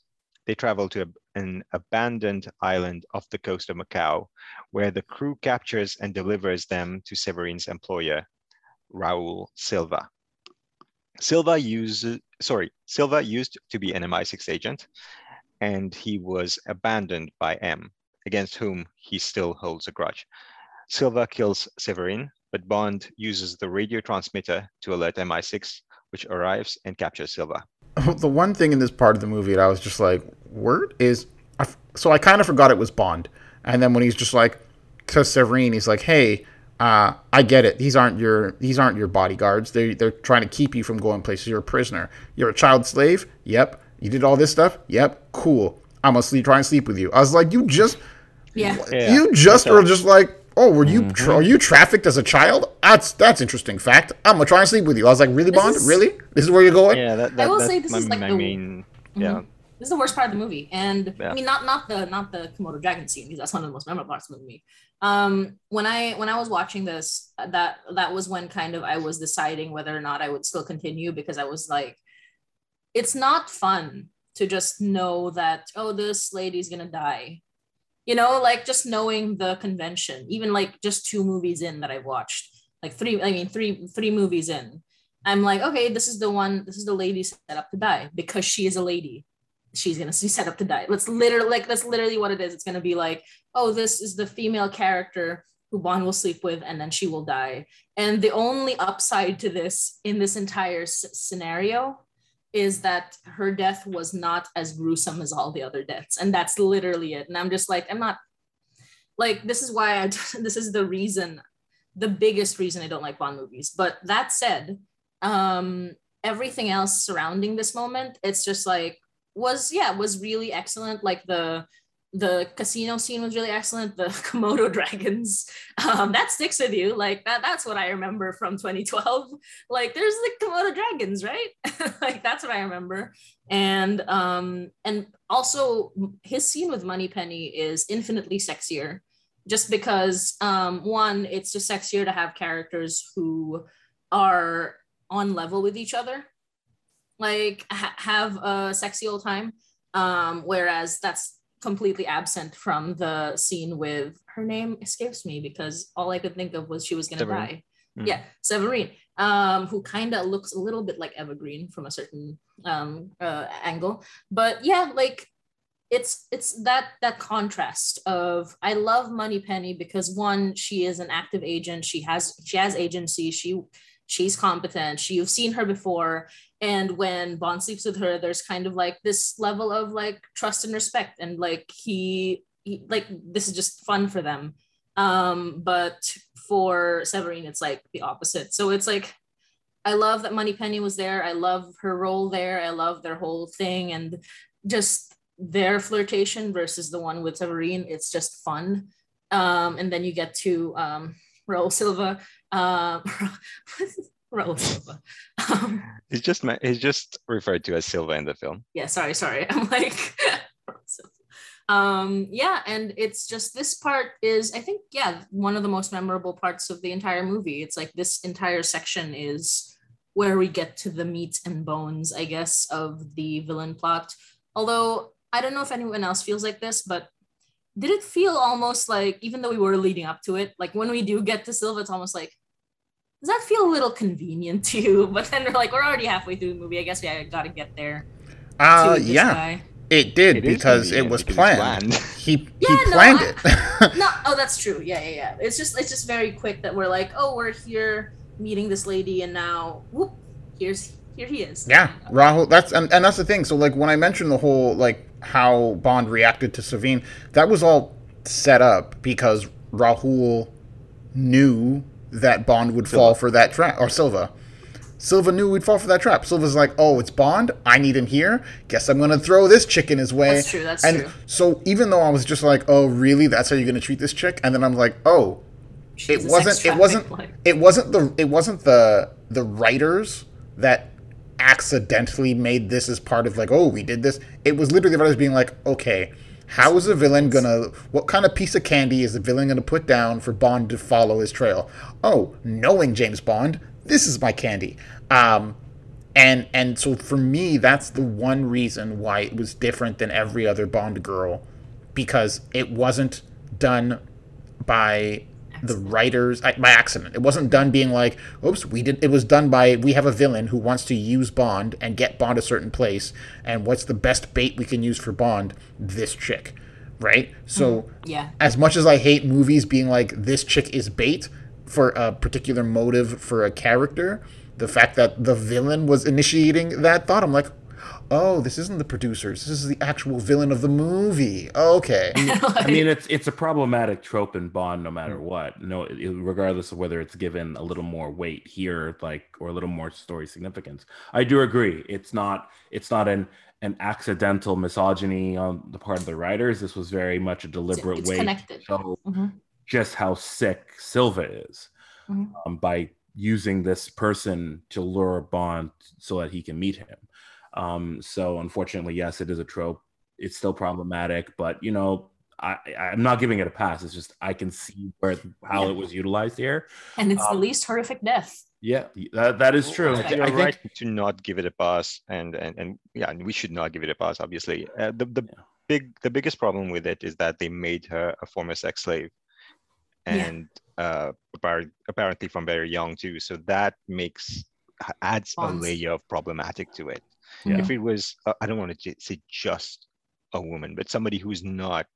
They travel to a- an abandoned island off the coast of Macau, where the crew captures and delivers them to Severine's employer, Raul Silva. Silva uses, sorry, Silva used to be an MI6 agent, and he was abandoned by M, against whom he still holds a grudge. Silva kills Severine, but Bond uses the radio transmitter to alert MI6, which arrives and captures Silva.
the one thing in this part of the movie that I was just like, word is, so I kind of forgot it was Bond. And then when he's just like, to Severine, he's like, hey, uh, I get it. These aren't your these aren't your bodyguards. They they're trying to keep you from going places. You're a prisoner. You're a child slave. Yep. You did all this stuff. Yep. Cool. I'm gonna sleep. Try and sleep with you. I was like, you just
Yeah.
Yeah,
you just
that's
were just like, oh, were you tra- are you trafficked as a child? That's that's interesting fact. I'm gonna try and sleep with you. I was like, really,
This
Bond?
is-
really? This is where you're going?
Yeah, that, that,
will
that's
say this
my,
is like the-
main. Yeah,
This is the worst part of the movie, and
Yeah.
I mean, not not the not the Komodo dragon scene because that's one of the most memorable parts of the movie. Um, when I when I was watching this, that that was when kind of I was deciding whether or not I would still continue because I was like, it's not fun to just know that oh this lady's gonna die, you know, like just knowing the convention. Even like just two movies in that I've watched, like three, I mean three three movies in. I'm like, okay, this is the one, this is the lady set up to die because she is a lady. She's gonna set up to die. Let's literally like that's literally what it is. It's gonna be like, oh, this is the female character who Bond will sleep with, and then she will die. And the only upside to this in this entire s- scenario is that her death was not as gruesome as all the other deaths, and that's literally it. And I'm just like, I'm not like this is why I this is the reason, the biggest reason I don't like Bond movies. But that said, um everything else surrounding this moment it's just like was yeah was really excellent. Like the the casino scene was really excellent. The komodo dragons um that sticks with you. Like that that's what i remember from 2012 like there's the komodo dragons right? Like that's what i remember. And um and also his scene with moneypenny is infinitely sexier. Just because um one it's just sexier to have characters who are on level with each other like ha- have a sexy old time. Um whereas that's completely absent from the scene with her name escapes me because all i could think of was she was gonna
Severine.
die.
Mm.
yeah severine um who kind of looks a little bit like Eva Green from a certain um uh, angle. But yeah like it's it's that that contrast of I love Moneypenny because one she is an active agent. She has she has agency. She she's competent she you've seen her before and when Bond sleeps with her there's kind of like this level of like trust and respect and like he, he like this is just fun for them um but for Severine it's like the opposite so it's like I love that Moneypenny was there I love her role there I love their whole thing and just their flirtation versus the one with Severine. It's just fun. Um, and then you get to um, Raul Silva. Um, Raul Silva. Um,
he's just he's just referred to as Silva in the film.
yeah, sorry, sorry. I'm like, um, yeah, and it's just this part is, I think, yeah, one of the most memorable parts of the entire movie. It's like this entire section is where we get to the meat and bones, I guess, of the villain plot Although I don't know if anyone else feels like this, but did it feel almost like even though we were leading up to it, like when we do get to Silva, it's almost like does that feel a little convenient to you? But then we're like, we're already halfway through the movie. I guess we gotta get there.
Uh, yeah,
guy.
it did
It is
because it was
because
planned.
it's
He
Yeah,
he
no,
planned
I-
it.
no, oh, that's true. Yeah, yeah, yeah. It's just it's just very quick that we're like, oh, we're here meeting this lady, and now, whoop, here's here he is.
Yeah, Raul. That's and, and that's the thing. So like when I mentioned the whole like how Bond reacted to Severine, that was all set up because Raul knew that Bond would fall for that trap, or Silva. Silva knew we'd fall for that trap. Silva's like, oh, it's Bond. I need him here. Guess I'm gonna throw this chick in his way.
That's true, that's
and
true.
so even though I was just like, oh, really? That's how you're gonna treat this chick? And then I'm like, oh,
She's
it wasn't it wasn't
traffic, like-
it wasn't the it wasn't the the writers that accidentally made this as part of like oh we did this it was literally the writers being like okay how is the villain gonna what kind of piece of candy is the villain gonna put down for bond to follow his trail? Oh knowing james bond this is my candy. Um and and so for me that's the one reason why it was different than every other bond girl because it wasn't done by the writers I- by accident. It wasn't done being like, "Oops, we did." It was done by we have a villain who wants to use Bond and get Bond a certain place, and what's the best bait we can use for Bond? This chick, right? So, mm-hmm.
Yeah.
as much as I hate movies being like this chick is bait for a particular motive for a character, the fact that the villain was initiating that thought, I'm like, oh, this isn't the producers. This is the actual villain of the movie. Okay.
I mean, it's it's a problematic trope in Bond, no matter
Hmm.
what. No, it- regardless of whether it's given a little more weight here, like or a little more story significance. I do agree. It's not it's not an an accidental misogyny on the part of the writers. This was very much a deliberate
it's
way
connected.
to show
Mhm.
just how sick Silva is
Mhm.
um, by using this person to lure Bond so that he can meet him. Um, so unfortunately, yes, it is a trope. It's still problematic, but you know, I, I'm not giving it a pass. It's just I can see where how
Yeah.
it was utilized here.
And it's the
Um,
least horrific death.
Yeah, that, that is true.
I, thi-
I
I
think
to not give it a pass, and and and yeah, and we should not give it a pass. Obviously, uh, the the
Yeah.
big the biggest problem with it is that they made her a former sex slave,
Yeah.
and uh, appar- apparently from very young too. So that makes adds a layer of problematic to it.
Yeah.
If it was, uh, I don't want to say just a woman, but somebody who's not,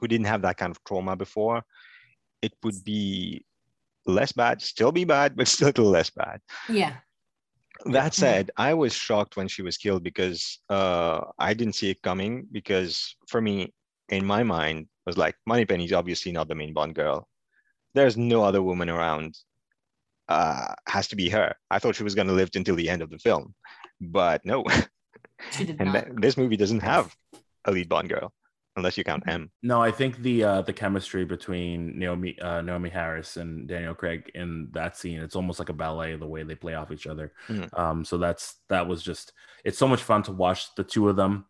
who didn't have that kind of trauma before, it would be less bad. Still be bad, but still a little less bad.
Yeah.
That said, I was shocked when she was killed because uh, I didn't see it coming. Because for me, in my mind, was like Moneypenny's obviously not the main Bond girl. There's no other woman around. Uh, has to be her. I thought she was going to live until the end of the film, but no. And that, this movie doesn't have a lead Bond girl, unless you count M.
no, I think the uh, the chemistry between Naomie uh, Naomie Harris and Daniel Craig in that scene, it's almost like a ballet the way they play off each other.
Mhm.
Um, so that's that was just it's so much fun to watch the two of them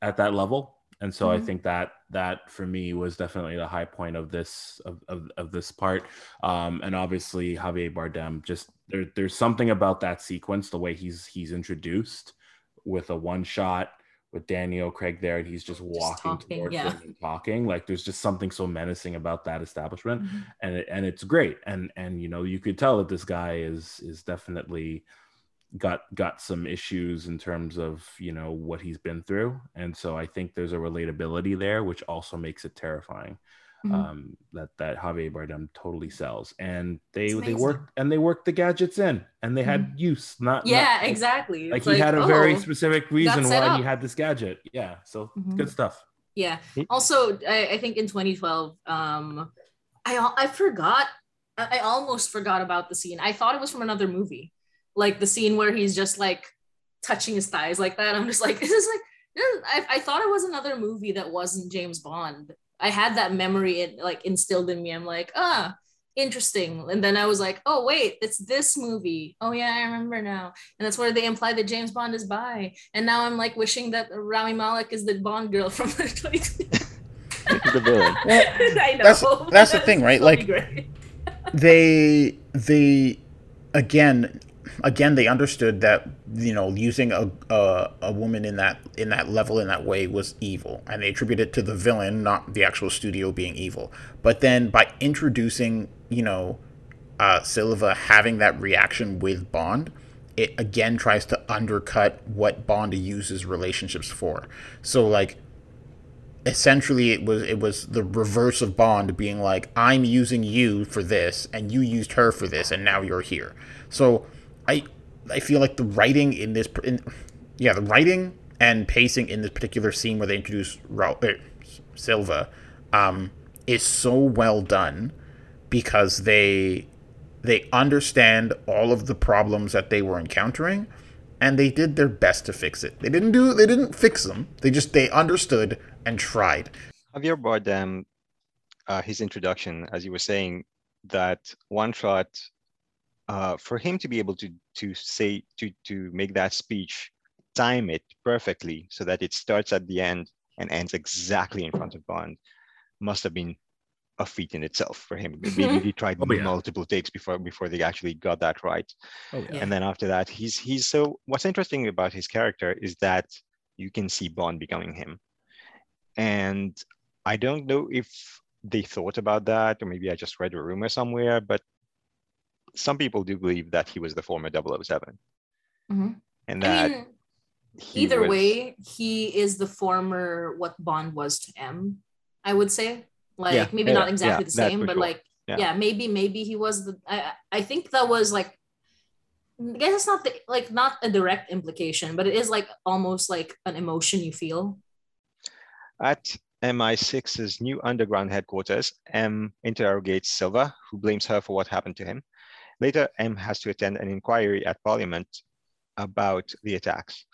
at that level. And so I
Mhm.
think that that for me was definitely the high point of this of, of, of this part. Um, and obviously Javier Bardem just there there's something about that sequence, the way he's he's introduced with a one shot with Daniel Craig there, and he's just walking
talking,
towards
yeah.
him and talking. Like there's just something so menacing about that establishment
Mhm.
and it, and it's great and and you know you could tell that this guy is is definitely got got some issues in terms of you know what he's been through and so i think there's a relatability there which also makes it terrifying
Mhm.
um that that javier bardem totally sells and they they worked and they worked the gadgets in and they had use not
yeah,
not-
exactly.
like
It's
he had a very
oh,
specific reason why he had this gadget yeah so
Mhm.
good stuff
Yeah. Also, I, I think in 2012, um, I I forgot. I almost forgot about the scene. I thought it was from another movie, like the scene where he's just like touching his thighs like that. I'm just like, this is like. this is- I, I thought it was another movie that wasn't James Bond. I had that memory it like instilled in me. I'm like, ah, interesting. And then I was like, oh wait, it's this movie. Oh yeah, I remember now. And that's where they imply that James Bond is bi. And now I'm like wishing that Rami Malek is the Bond girl from the 20
the villain.
I know.
That's- that's the thing, right? Like- they they again again they understood that you know using a, a a woman in that in that level in that way was evil and they attributed it to the villain not the actual studio being evil. But then by introducing you know uh, Silva having that reaction with Bond it again tries to undercut what Bond uses relationships for. So like essentially it was it was the reverse of Bond being like I'm using you for this and you used her for this and now you're here. So I I feel like the writing in this, in, yeah, the writing and pacing in this particular scene where they introduce Ra- er, Silva um, is so well done because they they understand all of the problems that they were encountering and they did their best to fix it. They didn't do they didn't fix them. They just they understood and tried.
Javier Bardem, uh, his introduction, as you were saying, that one shot uh, for him to be able to to say to to make that speech, time it perfectly so that it starts at the end and ends exactly in front of Bond, must have been a feat in itself for him. Maybe he tried
Oh, yeah.
multiple takes before before they actually got that right.
Oh, yeah.
And then after that, he's he's so. What's interesting about his character is that you can see Bond becoming him, and I don't know if they thought about that, or maybe I just read a rumor somewhere, but some people do believe that he was the former 007
Mhm.
and
I
that
mean, either
was-
way, he is the former what Bond was to M. I would say, like
Yeah,
maybe
yeah,
not exactly
yeah,
the same, but
sure.
like
Yeah.
yeah. maybe maybe he was the. I I think that was like. I guess it's not the like not a direct implication, but it is like almost like an emotion you feel.
At MI6's new underground headquarters, M interrogates Silva, who blames her for what happened to him. Later, M has to attend an inquiry at Parliament about the attacks.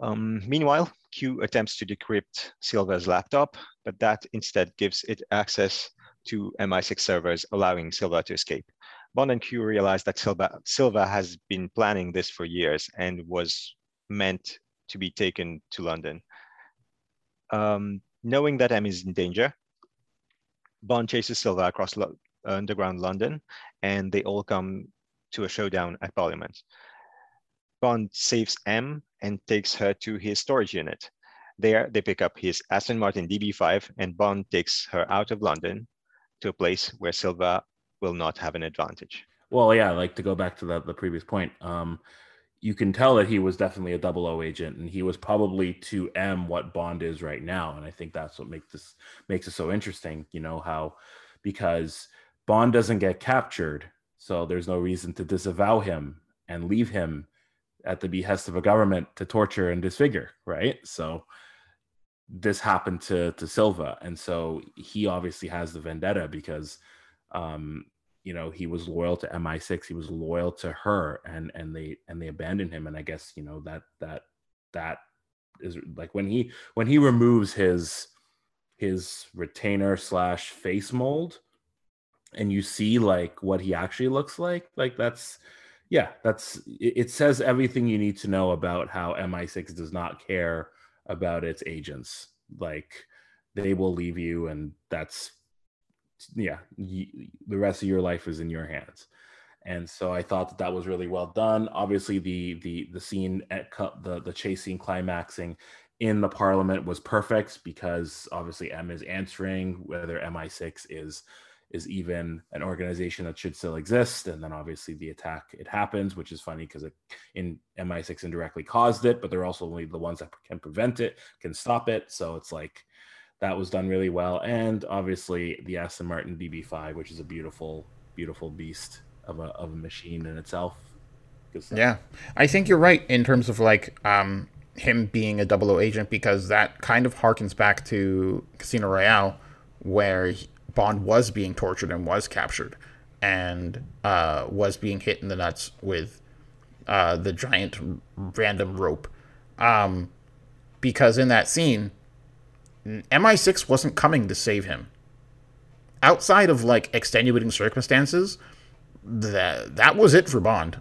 Um, meanwhile, Q attempts to decrypt Silva's laptop, but that instead gives it access to MI6 servers, allowing Silva to escape. Bond and Q realize that Silva, Silva has been planning this for years and was meant to be taken to London. Um, knowing that M is in danger, Bond chases Silva across lo- underground London, and they all come to a showdown at Parliament. Bond saves M and takes her to his storage unit. There, they pick up his Aston Martin DB5, and Bond takes her out of London to a place where Silva will not have an advantage.
Well, yeah, like to go back to the, the previous point, um, you can tell that he was definitely a double O agent, and he was probably to M what Bond is right now, and I think that's what makes this makes it so interesting. You know how because Bond doesn't get captured, so there's no reason to disavow him and leave him at the behest of a government to torture and disfigure, right? So this happened to to Silva, and so he obviously has the vendetta because um, you know he was loyal to MI6 he was loyal to her and and they and they abandoned him and I guess you know that that that is like when he when he removes his his retainer slash face mold and you see like what he actually looks like like that's yeah that's it, says everything you need to know about how MI6 does not care about its agents. Like they will leave you and that's yeah the rest of your life is in your hands. And so i thought that that was really well done. Obviously the the the scene at the the chase scene climaxing in the parliament was perfect because obviously m is answering whether mi6 is is even an organization that should still exist. And then obviously the attack it happens which is funny because it in mi6 indirectly caused it but they're also only the ones that can prevent it can stop it. So it's like that was done really well. And obviously the aston martin db5 which is a beautiful beautiful beast of a, of a machine in itself.
Yeah, I think you're right in terms of like um, him being a double O agent because that kind of harkens back to Casino Royale, where he- Bond was being tortured and was captured, and uh, was being hit in the nuts with uh, the giant random rope. Um, because in that scene, MI6 wasn't coming to save him. Outside of like extenuating circumstances, that that was it for Bond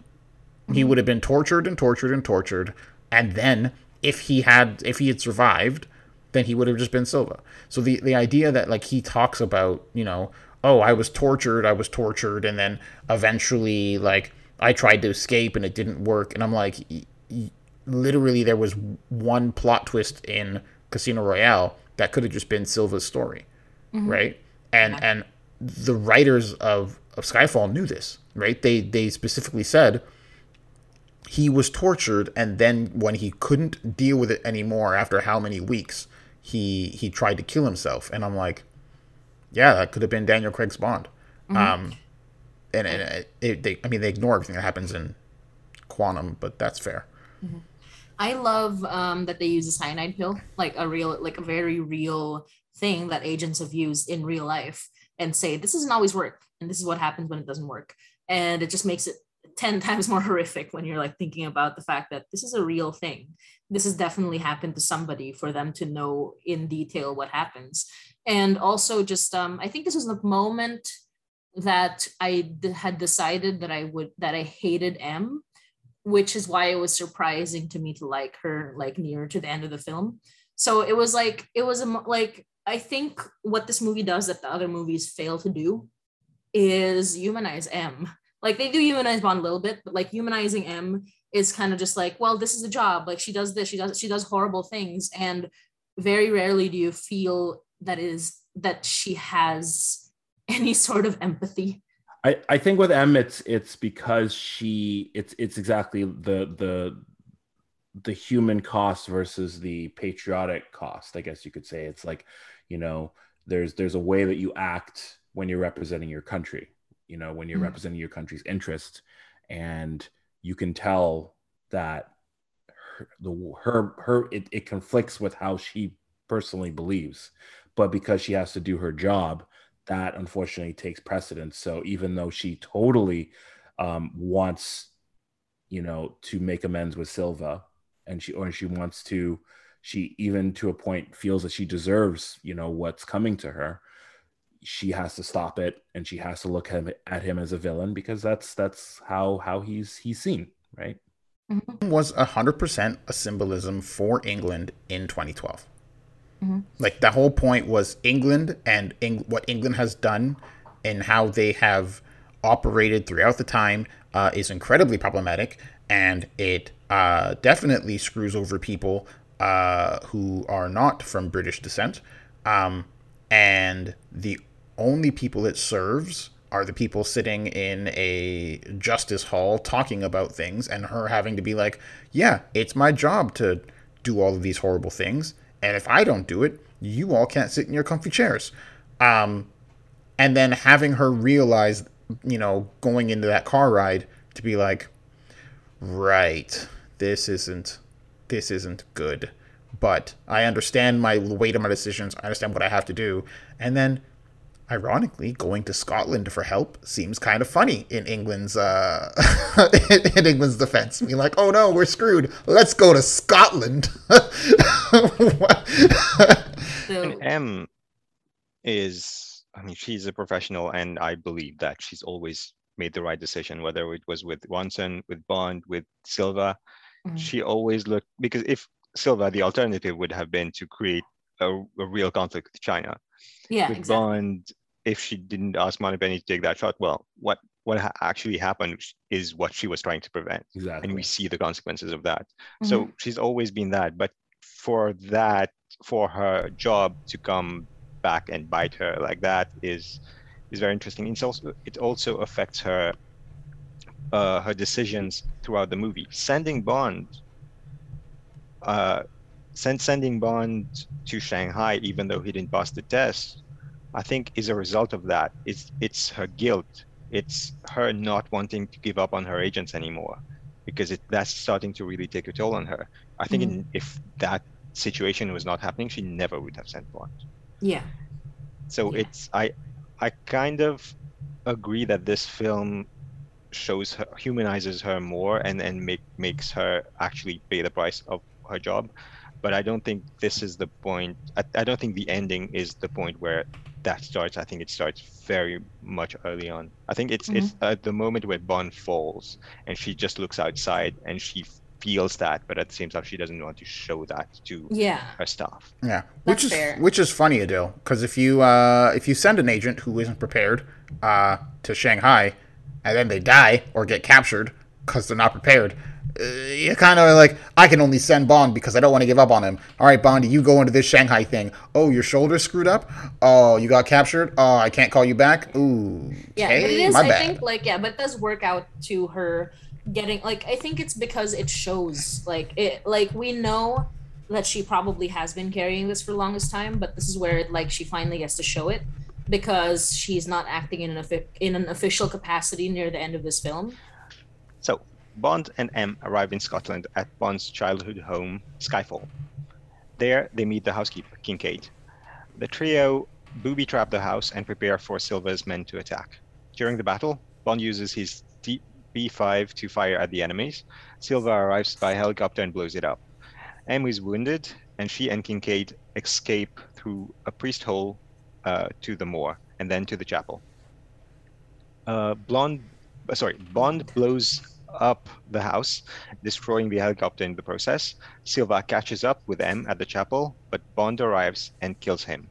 he would have been tortured and tortured and tortured and then if he had if he had survived then he would have just been silva so the the idea that like he talks about you know oh i was tortured i was tortured and then eventually like I tried to escape and it didn't work. And I'm like, literally, there was one plot twist in Casino Royale that could have just been Silva's story, mm-hmm. right? And and the writers of of Skyfall knew this, right? They they specifically said he was tortured and then when he couldn't deal with it anymore after how many weeks he he tried to kill himself. And i'm like yeah that could have been daniel craig's bond. Um and, and it, it, they i mean they ignore everything that happens in quantum but that's fair.
I love um, that they use a cyanide pill, like a real, like a very real thing that agents have used in real life, and say this doesn't always work, and this is what happens when it doesn't work, and it just makes it ten times more horrific when you're like thinking about the fact that this is a real thing. This has definitely happened to somebody for them to know in detail what happens, and also just um, I think this was the moment that I d- had decided that I would that I hated M which is why it was surprising to me to like her like near to the end of the film. So it was like it was a like i think what this movie does that the other movies fail to do is humanize m like they do humanize bond a little bit but like humanizing m is kind of just like well this is a job. Like she does this she does she does horrible things. And very rarely do you feel that is that she has any sort of empathy.
I, I think with M it's it's because she it's it's exactly the the the human cost versus the patriotic cost, I guess you could say. It's like, you know, there's there's a way that you act when you're representing your country, you know, when you're
Mhm.
representing your country's interest. And you can tell that her the her her it, it conflicts with how she personally believes. But because she has to do her job, that unfortunately takes precedence. So even though she totally um, wants, you know, to make amends with Silva, and she or she wants to, she even to a point feels that she deserves, you know, what's coming to her. She has to stop it, and she has to look him, at him as a villain because that's that's how how he's he's seen, right?
was 100% a symbolism for england in 2012
Mhm.
like the whole point was england and Eng- what england has done and how they have operated throughout the time uh, is incredibly problematic and it uh, definitely screws over people uh, who are not from british descent um, and the only people it serves are the people sitting in a justice hall talking about things and her having to be like yeah it's my job to do all of these horrible things. And if i don't do it you all can't sit in your comfy chairs. Um, and then having her realize you know going into that car ride to be like right this isn't this isn't good. But i understand my weight of my decisions. I understand what i have to do. And then ironically going to scotland for help seems kind of funny in england's uh in england's defense be like oh no we're screwed let's go to scotland
so
And M is, I mean, she's a professional, and I believe that she's always made the right decision, whether it was with Watson, with Bond, with Silva.
Mhm.
She always looked, because if Silva, the alternative would have been to create a, a real conflict with China.
yeah
with
exactly
Bond, if she didn't ask Moneypenny to take that shot, well, what what ha- actually happened is what she was trying to prevent
Exactly.
and we see the consequences of that.
Mm-hmm.
So she's always been that, but for that, for her job to come back and bite her like that is is very interesting. It's also it also affects her uh, her decisions throughout the movie. Sending Bond, uh, send sending Bond to Shanghai, even though he didn't pass the test, I think is a result of that. It's it's her guilt. It's her not wanting to give up on her agents anymore because it, that's starting to really take a toll on her. I think in, if that situation was not happening, she never would have sent Bond.
yeah
So
Yeah.
it's I I kind of agree that this film shows her humanizes her more and and make makes her actually pay the price of her job. But I don't think this is the point. I, I don't think the ending is the point where that starts. I think it starts very much early on. I think it's it's at the moment where Bond falls and she just looks outside and she feels that, but at the same time she doesn't want to show that to
yeah
her staff.
Yeah,
That's
which is
fair.
which is funny, Adil, because if you uh, if you send an agent who isn't prepared uh, to Shanghai, and then they die or get captured because they're not prepared, uh, Uh, you kind of like, I can only send Bond because I don't want to give up on him. All right, Bond, you go into this Shanghai thing. Oh, your shoulder's screwed up. Oh, you got captured. Oh, I can't call you back. Ooh,
Yeah,
okay,
but it is. I
bad.
think like yeah, but it does work out to her getting like I think it's because it shows like it like we know that she probably has been carrying this for the longest time, but this is where like she finally gets to show it because she's not acting in an in an official capacity near the end of this film.
Bond and M arrive in Scotland at Bond's childhood home, Skyfall. There, they meet the housekeeper, Kincaid. The trio booby trap the house and prepare for Silva's men to attack. During the battle, Bond uses his B5 to fire at the enemies. Silva arrives by helicopter and blows it up. M is wounded, and she and Kincaid escape through a priest hole uh, to the moor and then to the chapel. Uh, Blonde, uh, sorry, Bond blows up the house, destroying the helicopter in the process. Silva catches up with M at the chapel, but Bond arrives and kills him.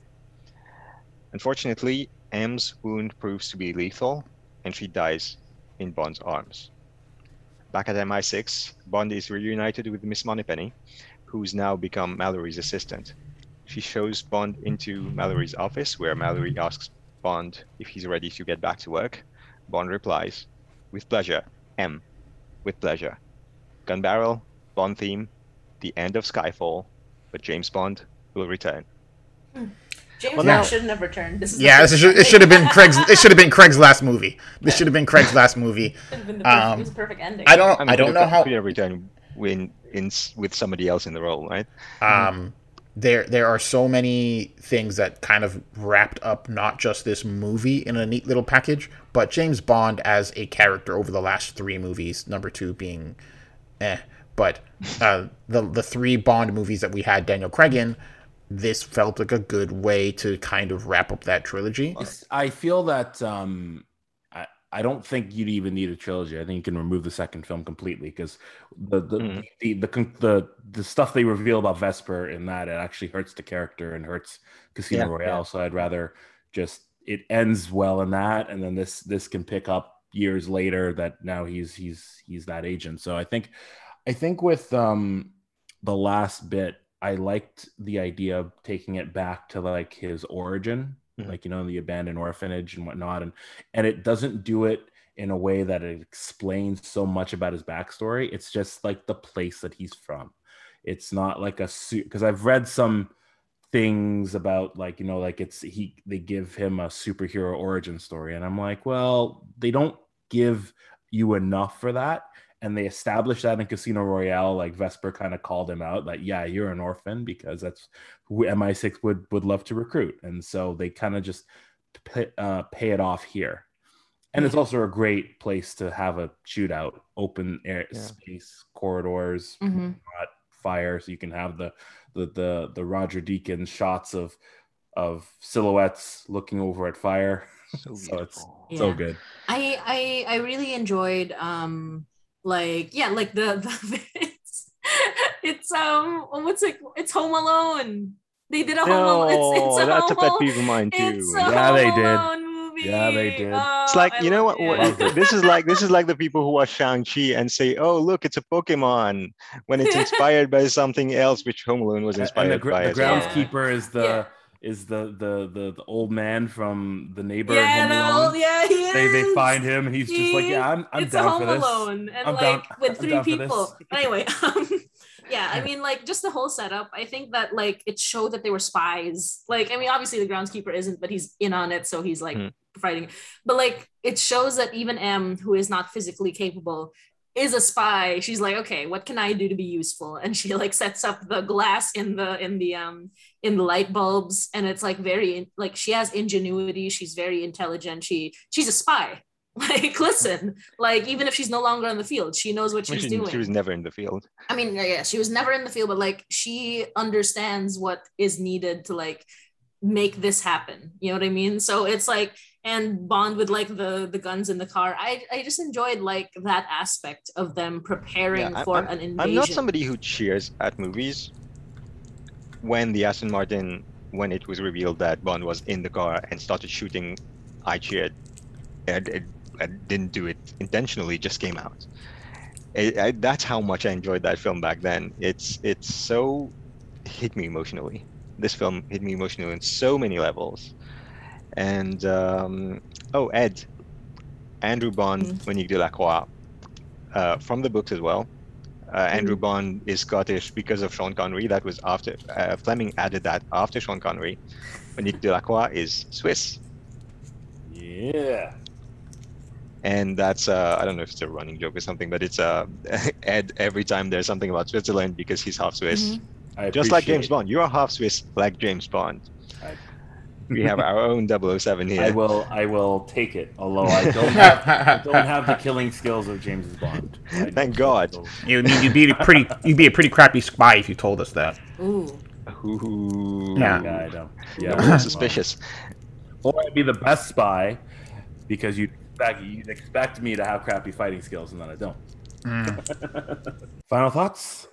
Unfortunately, M's wound proves to be lethal, and she dies in Bond's arms. Back at MI6, Bond is reunited with Miss Moneypenny, who's now become Mallory's assistant. She shows Bond into Mallory's office, where Mallory asks Bond if he's ready to get back to work. Bond replies, with pleasure, M, with pleasure. Gun barrel, Bond theme, the end of Skyfall, but James Bond will return.
James
Well,
Bond shouldn't have returned. This is
Yeah, this should, it should have been Craig's. It should have been Craig's last movie. This should have been Craig's last movie.
Should've been the perfect-
Um,
it was a perfect ending.
I don't. I,
mean,
don't know how.
could have returned in, in with somebody else in the role, right?
Um, there there are so many things that kind of wrapped up not just this movie in a neat little package, but James Bond as a character over the last three movies. Number two being, eh, but uh, the the three Bond movies that we had Daniel Craig in. This felt like a good way to kind of wrap up that trilogy.
I feel that um, I, don't think you'd even need a trilogy. I think you can remove the second film completely because the the, the, the the the the stuff they reveal about Vesper in that it actually hurts the character and hurts Casino
Yeah,
Royale.
yeah.
So I'd rather just it ends well in that, and then this this can pick up years later that now he's he's he's that agent. So I think I think with um the last bit, I liked the idea of taking it back to like his origin,
Mhm.
like you know the abandoned orphanage and whatnot, and and it doesn't do it in a way that it explains so much about his backstory. It's just like the place that he's from. It's not like a suit because I've read some things about like you know like it's he they give him a superhero origin story and i'm like well they don't give you enough for that and they established that in casino royale like vesper kind of called him out like, yeah you're an orphan because that's who mi6 would would love to recruit and so they kind of just pay, uh, pay it off here and it's also a great place to have a shootout open air
Yeah.
space corridors
Mhm.
not fire so you can have the the the, the roger deakins shots of of silhouettes looking over at fire
So,
So it's-
beautiful.
so good
I I I really enjoyed um like yeah like the the it's, it's um what's it it's Home Alone. They did a Home Alone. It's, it's a
that's
Home
a pet
Alone.
peeve of mine too.
It's
Yeah,
Home
they did.
Alone movie.
Yeah, they did.
It's
Oh,
like
I
you know what, what this is like this is like the people who watch Shang-Chi and say, "Oh, look, it's a Pokemon," when it's inspired by something else which Home Alone was
and
inspired
the,
by.
the
as well.
groundskeeper is the
Yeah.
Is the, the the the old man from the neighbor
Yeah,
Home
no,
Alone.
yeah, he
they they find him and he's just like yeah i'm, I'm
it's
down
a Home
for this
Alone, and
I'm
like
down-
with three people. Anyway, um, yeah, I mean, like just the whole setup. I think that like it showed that they were spies. Like, I mean, obviously the groundskeeper isn't, but he's in on it, so he's like
Hmm.
fighting. But like, it shows that even M, who is not physically capable, is a spy. She's like, okay, what can I do to be useful? And she like sets up the glass in the in the um in the light bulbs, and it's like very like she has ingenuity. She's very intelligent. She she's a spy. Like, listen, like even if she's no longer on the field, she knows what she's
she,
doing.
she was never in the field.
I mean, yeah, yeah, she was never in the field, but like she understands what is needed to like make this happen. You know what I mean? So it's like and Bond with like the the guns in the car. I I just enjoyed like that aspect of them preparing
Yeah, I-
for an invasion.
I'm not somebody who cheers at movies when the Aston Martin, when it was revealed that Bond was in the car and started shooting, I cheered. And it, and didn't do it intentionally, just came out. It, I, that's how much I enjoyed that film back then. It's it's so hit me emotionally. This film hit me emotionally on so many levels. And um, oh, Ed, Andrew Bond, mm. Monique Delacroix, uh, from the books as well. Uh, Andrew mm. Bond is Scottish because of Sean Connery. That was after uh, Fleming added that after Sean Connery. Monique Delacroix is Swiss.
Yeah.
And that's uh, I don't know if it's a running joke or something, but it's uh, Ed every time there's something about Switzerland because he's half Swiss. Mm-hmm. Just like James Bond, you are half Swiss, like James Bond. I we have our own 007 here.
I will I will take it, although I don't have, I don't have the killing skills of James Bond. I
Thank God.
You you'd be a pretty you'd be a pretty crappy spy if you told us that.
Ooh.
Ooh.
Yeah.
yeah I don't. Yeah.
suspicious.
Or I'd be the best spy because you'd expect, you'd expect me to have crappy fighting skills and then I don't. Mm. Final thoughts?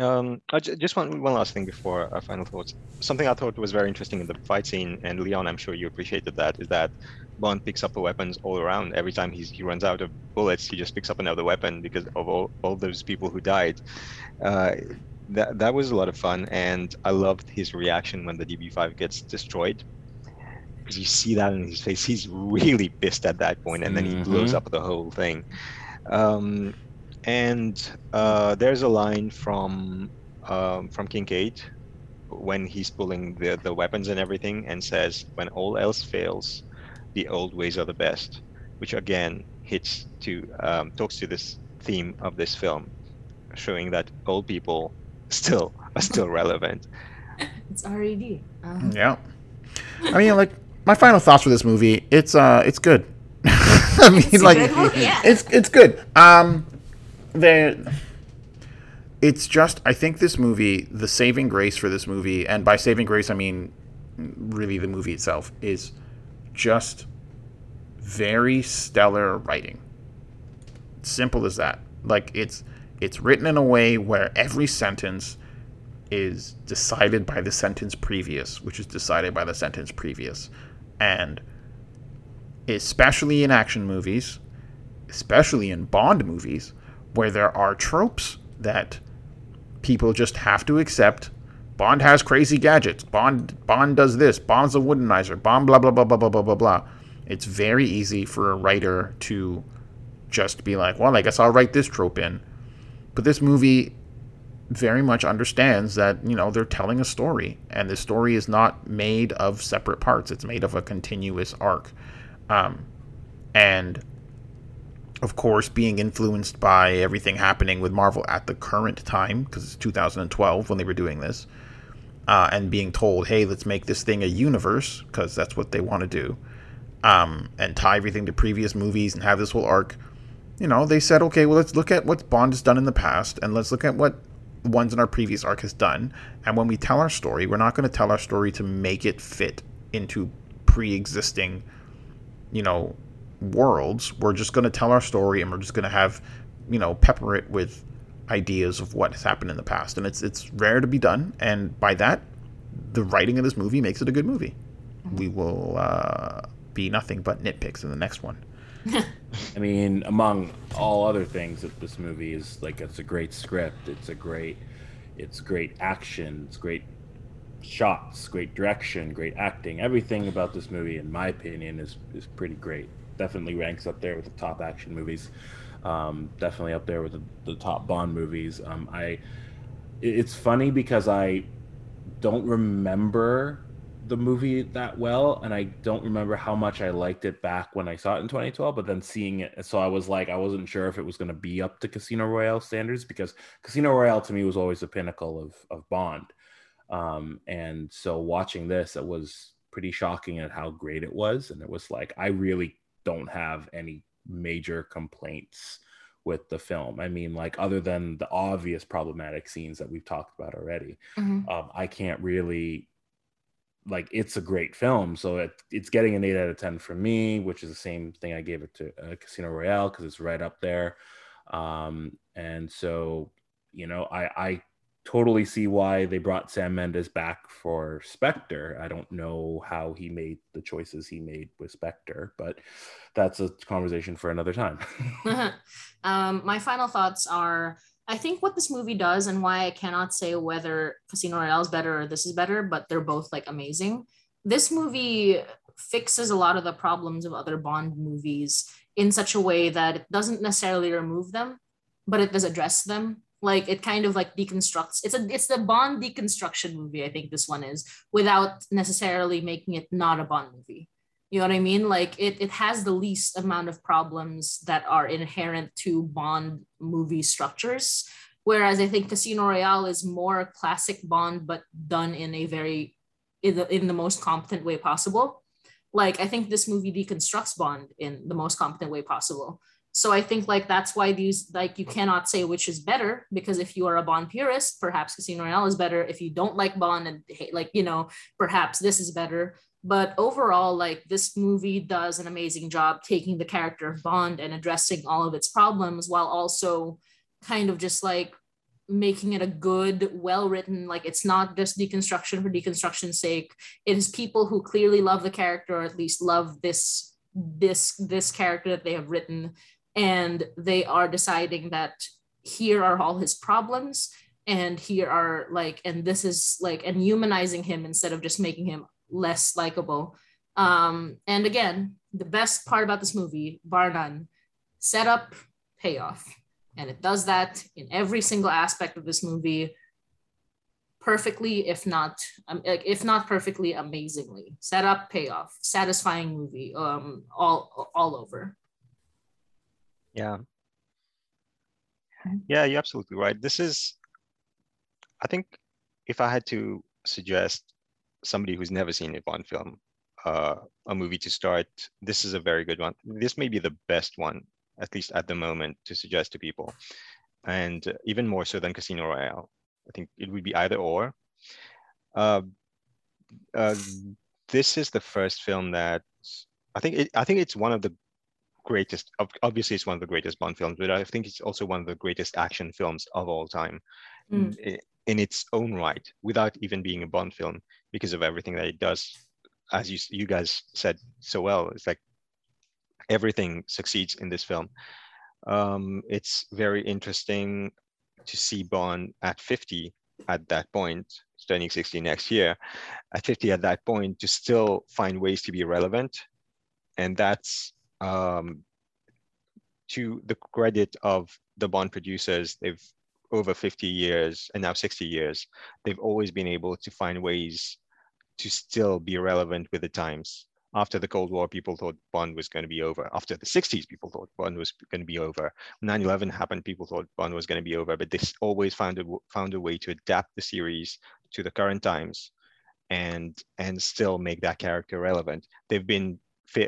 Um, I j- just one one last thing before our final thoughts. Something I thought was very interesting in the fight scene, and Leon, I'm sure you appreciated that, is that Bond picks up the weapons all around. Every time he's, he runs out of bullets, he just picks up another weapon because of all, all those people who died. Uh, that that was a lot of fun, and I loved his reaction when the DB5 gets destroyed. Because you see that in his face, he's really pissed at that point, and then he blows mm-hmm. up the whole thing. Um, and uh, there's a line from um, from Kincaid when he's pulling the, the weapons and everything and says, "When all else fails, the old ways are the best," which again hits to um, talks to this theme of this film, showing that old people still are still relevant.
It's RED. Uh-huh.
Yeah, I mean, like my final thoughts for this movie, it's uh, it's good. I mean, it's like, yeah. it's it's good. Um, it's just I think this movie, the saving grace for this movie, and by saving grace I mean really the movie itself, is just very stellar writing. Simple as that. Like it's it's written in a way where every sentence is decided by the sentence previous, which is decided by the sentence previous. And especially in action movies, especially in Bond movies, where there are tropes that people just have to accept. Bond has crazy gadgets. Bond Bond does this. Bond's a woodenizer. Bond blah blah blah blah blah blah blah blah. It's very easy for a writer to just be like, well, I guess I'll write this trope in. But this movie very much understands that, you know, they're telling a story. And the story is not made of separate parts. It's made of a continuous arc. Um, and of course, being influenced by everything happening with Marvel at the current time, because it's 2012 when they were doing this, uh, and being told, hey, let's make this thing a universe, because that's what they want to do, um, and tie everything to previous movies and have this whole arc. You know, they said, okay, well, let's look at what Bond has done in the past, and let's look at what ones in our previous arc has done. And when we tell our story, we're not going to tell our story to make it fit into pre existing, you know, worlds. We're just going to tell our story and we're just going to have, you know, pepper it with ideas of what has happened in the past. And it's it's rare to be done. And by that, the writing of this movie makes it a good movie. Mm-hmm. We will uh, be nothing but nitpicks in the next one.
I mean, among all other things, that this movie is like it's a great script. It's a great, it's great action. It's great shots, great direction, great acting. Everything about this movie, in my opinion, is is pretty great definitely ranks up there with the top action movies. Um, definitely up there with the, the top Bond movies. Um, I it's funny because I don't remember the movie that well and I don't remember how much I liked it back when I saw it in 2012 but then seeing it so I was like I wasn't sure if it was going to be up to Casino Royale standards because Casino Royale to me was always the pinnacle of of Bond um, and so watching this it was pretty shocking at how great it was and it was like I really don't have any major complaints with the film. I mean, like other than the obvious problematic scenes that we've talked about already, mm-hmm. um, I can't really like. It's a great film, so it, it's getting an eight out of ten for me, which is the same thing I gave it to uh, Casino Royale because it's right up there. Um, and so, you know, I I totally see why they brought Sam Mendes back for Spectre. I don't know how he made the choices he made with Spectre, but that's a conversation for another time.
um, my final thoughts are I think what this movie does and why I cannot say whether Casino Royale is better or this is better, but they're both like amazing. This movie fixes a lot of the problems of other Bond movies in such a way that it doesn't necessarily remove them, but it does address them. Like it kind of like deconstructs. It's a it's the Bond deconstruction movie. I think this one is without necessarily making it not a Bond movie. You know what I mean? Like it, it has the least amount of problems that are inherent to Bond movie structures. Whereas I think Casino Royale is more classic Bond, but done in a very in the, in the most competent way possible. Like I think this movie deconstructs Bond in the most competent way possible. So I think like that's why these like you cannot say which is better because if you are a Bond purist, perhaps Casino Royale is better. If you don't like Bond and hate, like you know, perhaps this is better. But overall like this movie does an amazing job taking the character of bond and addressing all of its problems while also kind of just like making it a good well written like it's not just deconstruction for deconstruction's sake. It is people who clearly love the character or at least love this this this character that they have written and they are deciding that here are all his problems and here are like and this is like and humanizing him instead of just making him less likable. Um, and again, the best part about this movie, bar none, setup, payoff. And it does that in every single aspect of this movie perfectly, if not, um, if not perfectly, amazingly. Setup, payoff, satisfying movie, um, all all over.
Yeah. Yeah, you're absolutely right. This is, I think, if I had to suggest somebody who's never seen a Bond film, uh, a movie to start, this is a very good one. This may be the best one, at least at the moment, to suggest to people, and even more so than Casino Royale. I think it would be either or. Uh, uh, this is the first film that I think it, I think it's one of the greatest. Obviously, it's one of the greatest Bond films, but I think it's also one of the greatest action films of all time. Mm in its own right without even being a Bond film because of everything that it does. As you you guys said so well, it's like everything succeeds in this film. Um, it's very interesting to see Bond at 50 at that point, turning 60 next year, at 50 at that point to still find ways to be relevant. And that's um, to the credit of the Bond producers. They've over 50 years and now 60 years, they've always been able to find ways to still be relevant with the times. After the Cold War, people thought Bond was going to be over. After the 60s, people thought Bond was going to be over. 9/11 happened, people thought Bond was going to be over, but they always found a found a way to adapt the series to the current times, and and still make that character relevant. They've been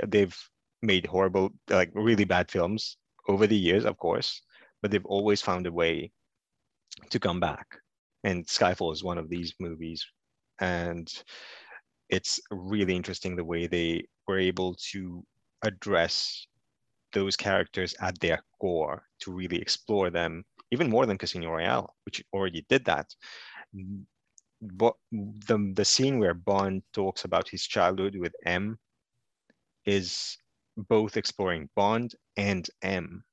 they've made horrible, like really bad films over the years, of course, but they've always found a way to come back. And Skyfall is one of these movies. And it's really interesting the way they were able to address those characters at their core to really explore them even more than Casino Royale, which already did that. But the, the scene where Bond talks about his childhood with M is both exploring Bond and M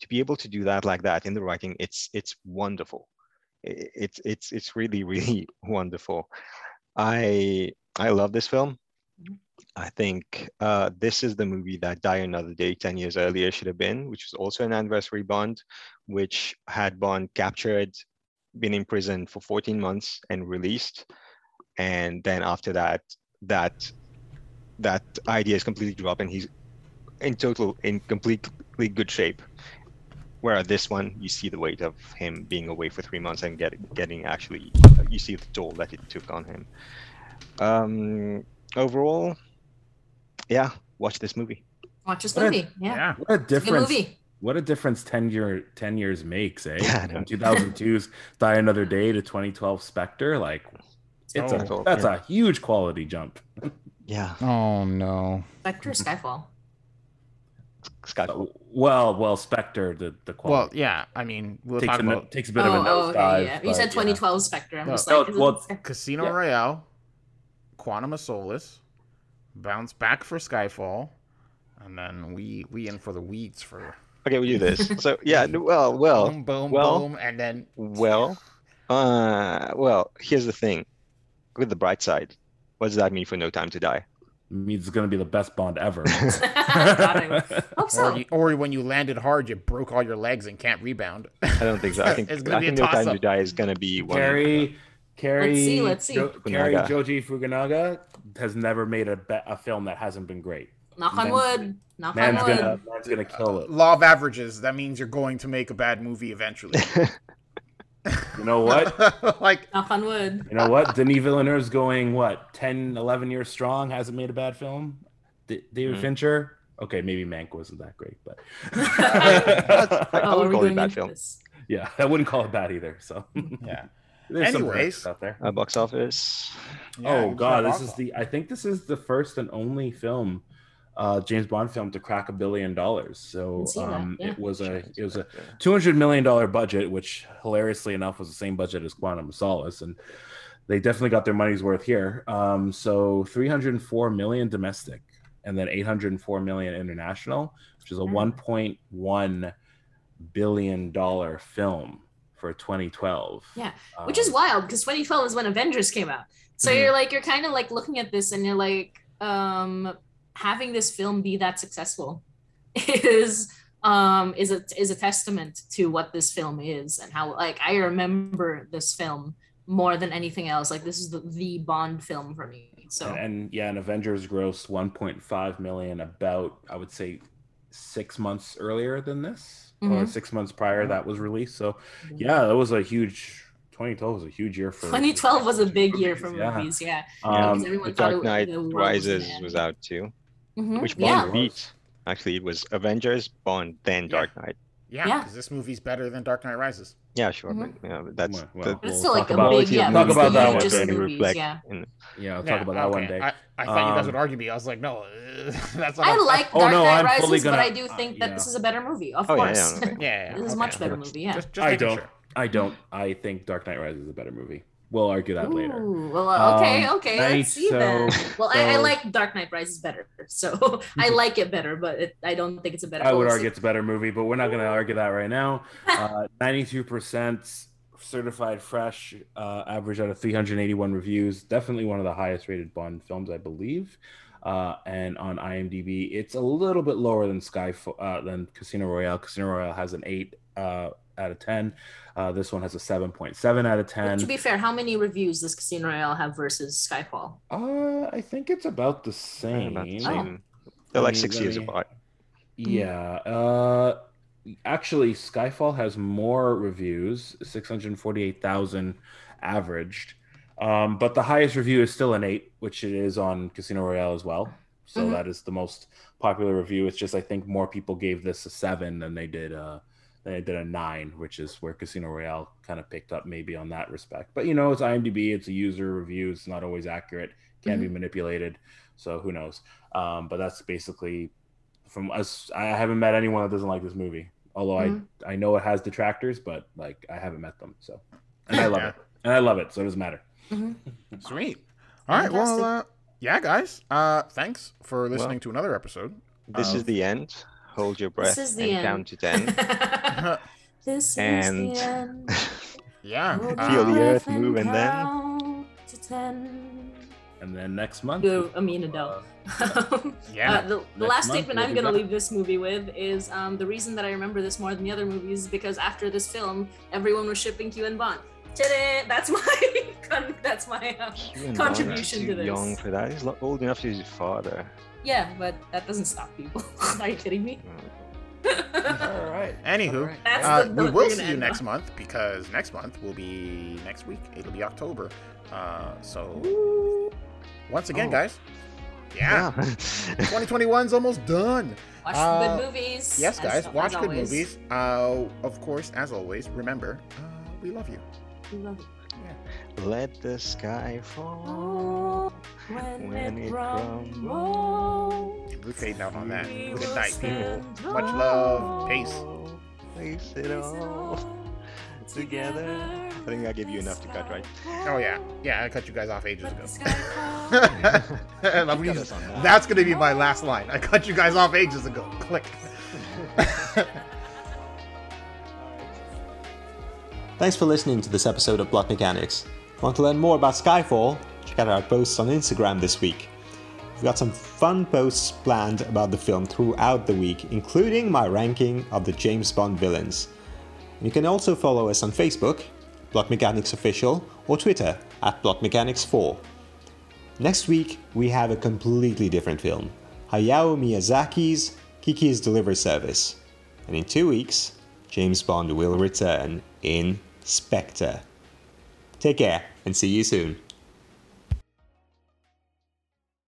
to be able to do that like that in the writing, it's it's wonderful. It's it's it's really really wonderful. I I love this film. I think uh, this is the movie that Die Another Day 10 years earlier should have been, which was also an anniversary Bond, which had Bond captured, been in prison for 14 months and released. And then after that, that that idea is completely dropped and he's in total in completely good shape. Where this one, you see the weight of him being away for three months and get, getting actually, you see the toll that it took on him. Um, overall, yeah, watch this movie.
Watch this movie. A, yeah. yeah.
What a difference. What a difference 10 year 10 years makes, eh? Yeah, From 2002's Die Another Day to 2012 Spectre, like it's oh, a that's yeah. a huge quality jump.
Yeah.
Oh no.
Spectre Skyfall.
Skyfall. Well, well, Spectre, the the
Well, yeah. I mean, we'll
takes
talk
a,
about
takes a bit of a
oh,
nosedive.
okay, yeah. You
but,
said
yeah.
2012 Spectre. I'm
No.
just
No,
like, is
well,
it-
Casino
Yeah.
Royale, Quantum of Solace, bounce back for Skyfall, and then we we in for the weeds for
Okay, we do this. So yeah, well, well,
boom, boom,
well-
boom, and then
well, uh, well. Here's the thing. Look at the bright side. What does that mean for No Time to Die?
Means it's going to be the best Bond ever.
God, I hope
or,
so.
you, or when you landed hard, you broke all your legs and can't rebound.
I don't think so. I think
It's gonna
I
be a
think No Time to. Die is gonna be one.
Cary, Cary,
Let's see, let's see.
Jo-
Cary
Joji Fukunaga has never made a, be- a film that hasn't been great.
Knock on wood. Knock
Man's
on wood.
gonna, man's gonna kill it.
Law of averages. That means you're going to make a bad movie eventually.
You know what?
like
Knock on wood.
You know what? Denis Villeneuve's going what 10, 11 years strong. Hasn't made a bad film. D- David
Mhm.
Fincher. Okay, maybe Mank wasn't that great, but
I, I
Oh, are
would
we
call it a bad film.
this?
yeah, I wouldn't call it bad either. So
yeah.
there's some
Anyways.
corrects out there.
Uh, box office.
Yeah,
oh god, this is
awful.
the I think this is the first and only film, uh, James Bond film to crack a billion dollars. So
can see that,
um,
yeah.
it was a it was a two hundred million dollar budget, which hilariously enough was the same budget as Quantum of Solace, and they definitely got their money's worth here. Um, so three hundred and four million domestic, and then eight hundred and four million international, which is a
Mm.
one point one billion dollar film for 2012.
Yeah, Which is
Um,
wild because 2012 is when Avengers came out. So
Mhm.
you're like, you're kind of like looking at this and you're like, um, having this film be that successful is um is a is a testament to what this film is and how like I remember this film more than anything else. Like this is the, the Bond film for me. So
and, and yeah, and Avengers grossed 1.5 million about I would say six months earlier than this, or
Mhm.
six months prior that was released. So yeah, that was a huge. 2012 was a huge year for.
2012 was a big year for movies. Yeah.
Um,
because everyone
The
thought
Dark
it-
Knight
the
Rises
gonna
was out too.
Mhm.
Which
yeah.
Bond beat? Actually, it was Avengers, Bond, then Dark Knight.
Yeah,
Yeah.
because this movie's better than Dark Knight Rises.
Yeah, sure,
Mhm.
but yeah, but that's
Well,
the
well, we'll
it's still like a big, yeah.
Talk about that one day.
Reflect
yeah,
in,
yeah. I'll talk about that one day.
I, I thought you guys
Um,
would argue me. I was like, no, that's not.
I
a-
like
Oh,
Dark
no,
Knight
I'm
Rises, but
gonna-
I do think
uh,
that
yeah.
this is a better movie. Of
Oh,
course.
yeah, okay.
Yeah, yeah,
This is
okay.
much better movie, yeah.
Just, just
I don't.
sure.
I don't. I think Dark Knight Rises is a better movie. We'll argue that later.
Well, uh, okay,
Um,
okay.
right,
Let's see
so-
then. Well, I, I like Dark Knight Rises better, so I like it better, but it, I don't think it's a better.
I would argue it's a better movie, but we're not going to argue that right now. Uh, 92% certified fresh, uh, average out of 381 reviews. Definitely one of the highest rated Bond films, I believe. Uh, and on IMDb, it's a little bit lower than Sky uh, than Casino Royale. Casino Royale has an eight uh, out of 10. Uh, this one has a 7.7 out of
But
10.
to be fair, how many reviews does Casino Royale have versus Skyfall?
Uh, I think it's about the same.
about the
Oh.
They're like six years
me-
apart.
Yeah. Uh, actually, Skyfall has more reviews, 648,000 averaged. Um, but the highest review is still an eight, which it is on Casino Royale as well. So
Mhm.
that is the most popular review. It's just I think more people gave this a seven than they did uh than they did a nine, which is where Casino Royale kind of picked up maybe on that respect. But you know, it's IMDb, it's a user review, it's not always accurate, can be manipulated. So who knows? Um, but that's basically from us. I haven't met anyone that doesn't like this movie. Although
Mhm.
I I know it has detractors, but like I haven't met them. So and I love
Yeah.
it, and I love it. So it doesn't matter.
Sweet. All right. Well, uh, yeah, guys. Uh, thanks for listening to another episode.
This is the end. Hold your breath
is the
and
end.
count to ten.
this
And-
is the end.
yeah.
Hold
uh,
Feel the earth
breath
move and then-
to ten.
And then next month,
Go, Amin Adele.
Yeah.
Uh, the the last
month
statement
we'll
I'm going to leave this movie with is um, the reason that I remember this more than the other movies is because after this film, everyone was shipping Q and Bond. Ta-da! That's my that's my uh, contribution
Bond
to
is too young for that. He's lo- old enough to be his father.
Yeah, but that doesn't stop people. Are you kidding me?
all right.
Anywho,
All right.
That's
uh,
the
we will see you next
on.
month because next month will be next week. It'll be October. Uh, so once again,
Oh.
guys. Yeah. 2021's almost done.
Watch
Uh,
good movies.
Yes, guys.
as
Watch good
always.
movies. Uh, of course, as always, remember, uh, we love you.
We love you.
Let the sky fall.
Oh, when,
When
it
it
crumbles.
We fade out on that. Good night, people. Much love. Peace.
Place it all together. I think I gave you enough to cut, right?
Oh yeah, yeah. I cut you guys off ages ago.
Skyfall.
And I'm
Cut
using-
us on that.
that's gonna be my last line. I cut you guys off ages ago. Click.
Thanks for listening to this episode of Plot Mechanics. Want to learn more about Skyfall? Check out our posts on Instagram this week. We've got some fun posts planned about the film throughout the week, including my ranking of the James Bond villains. You can also follow us on Facebook, Plot Mechanics Official, or Twitter at Plot Mechanics 4. Next week, we have a completely different film Hayao Miyazaki's Kiki's Delivery Service. And in two weeks, James Bond will return in Spectre. Take care and see you soon.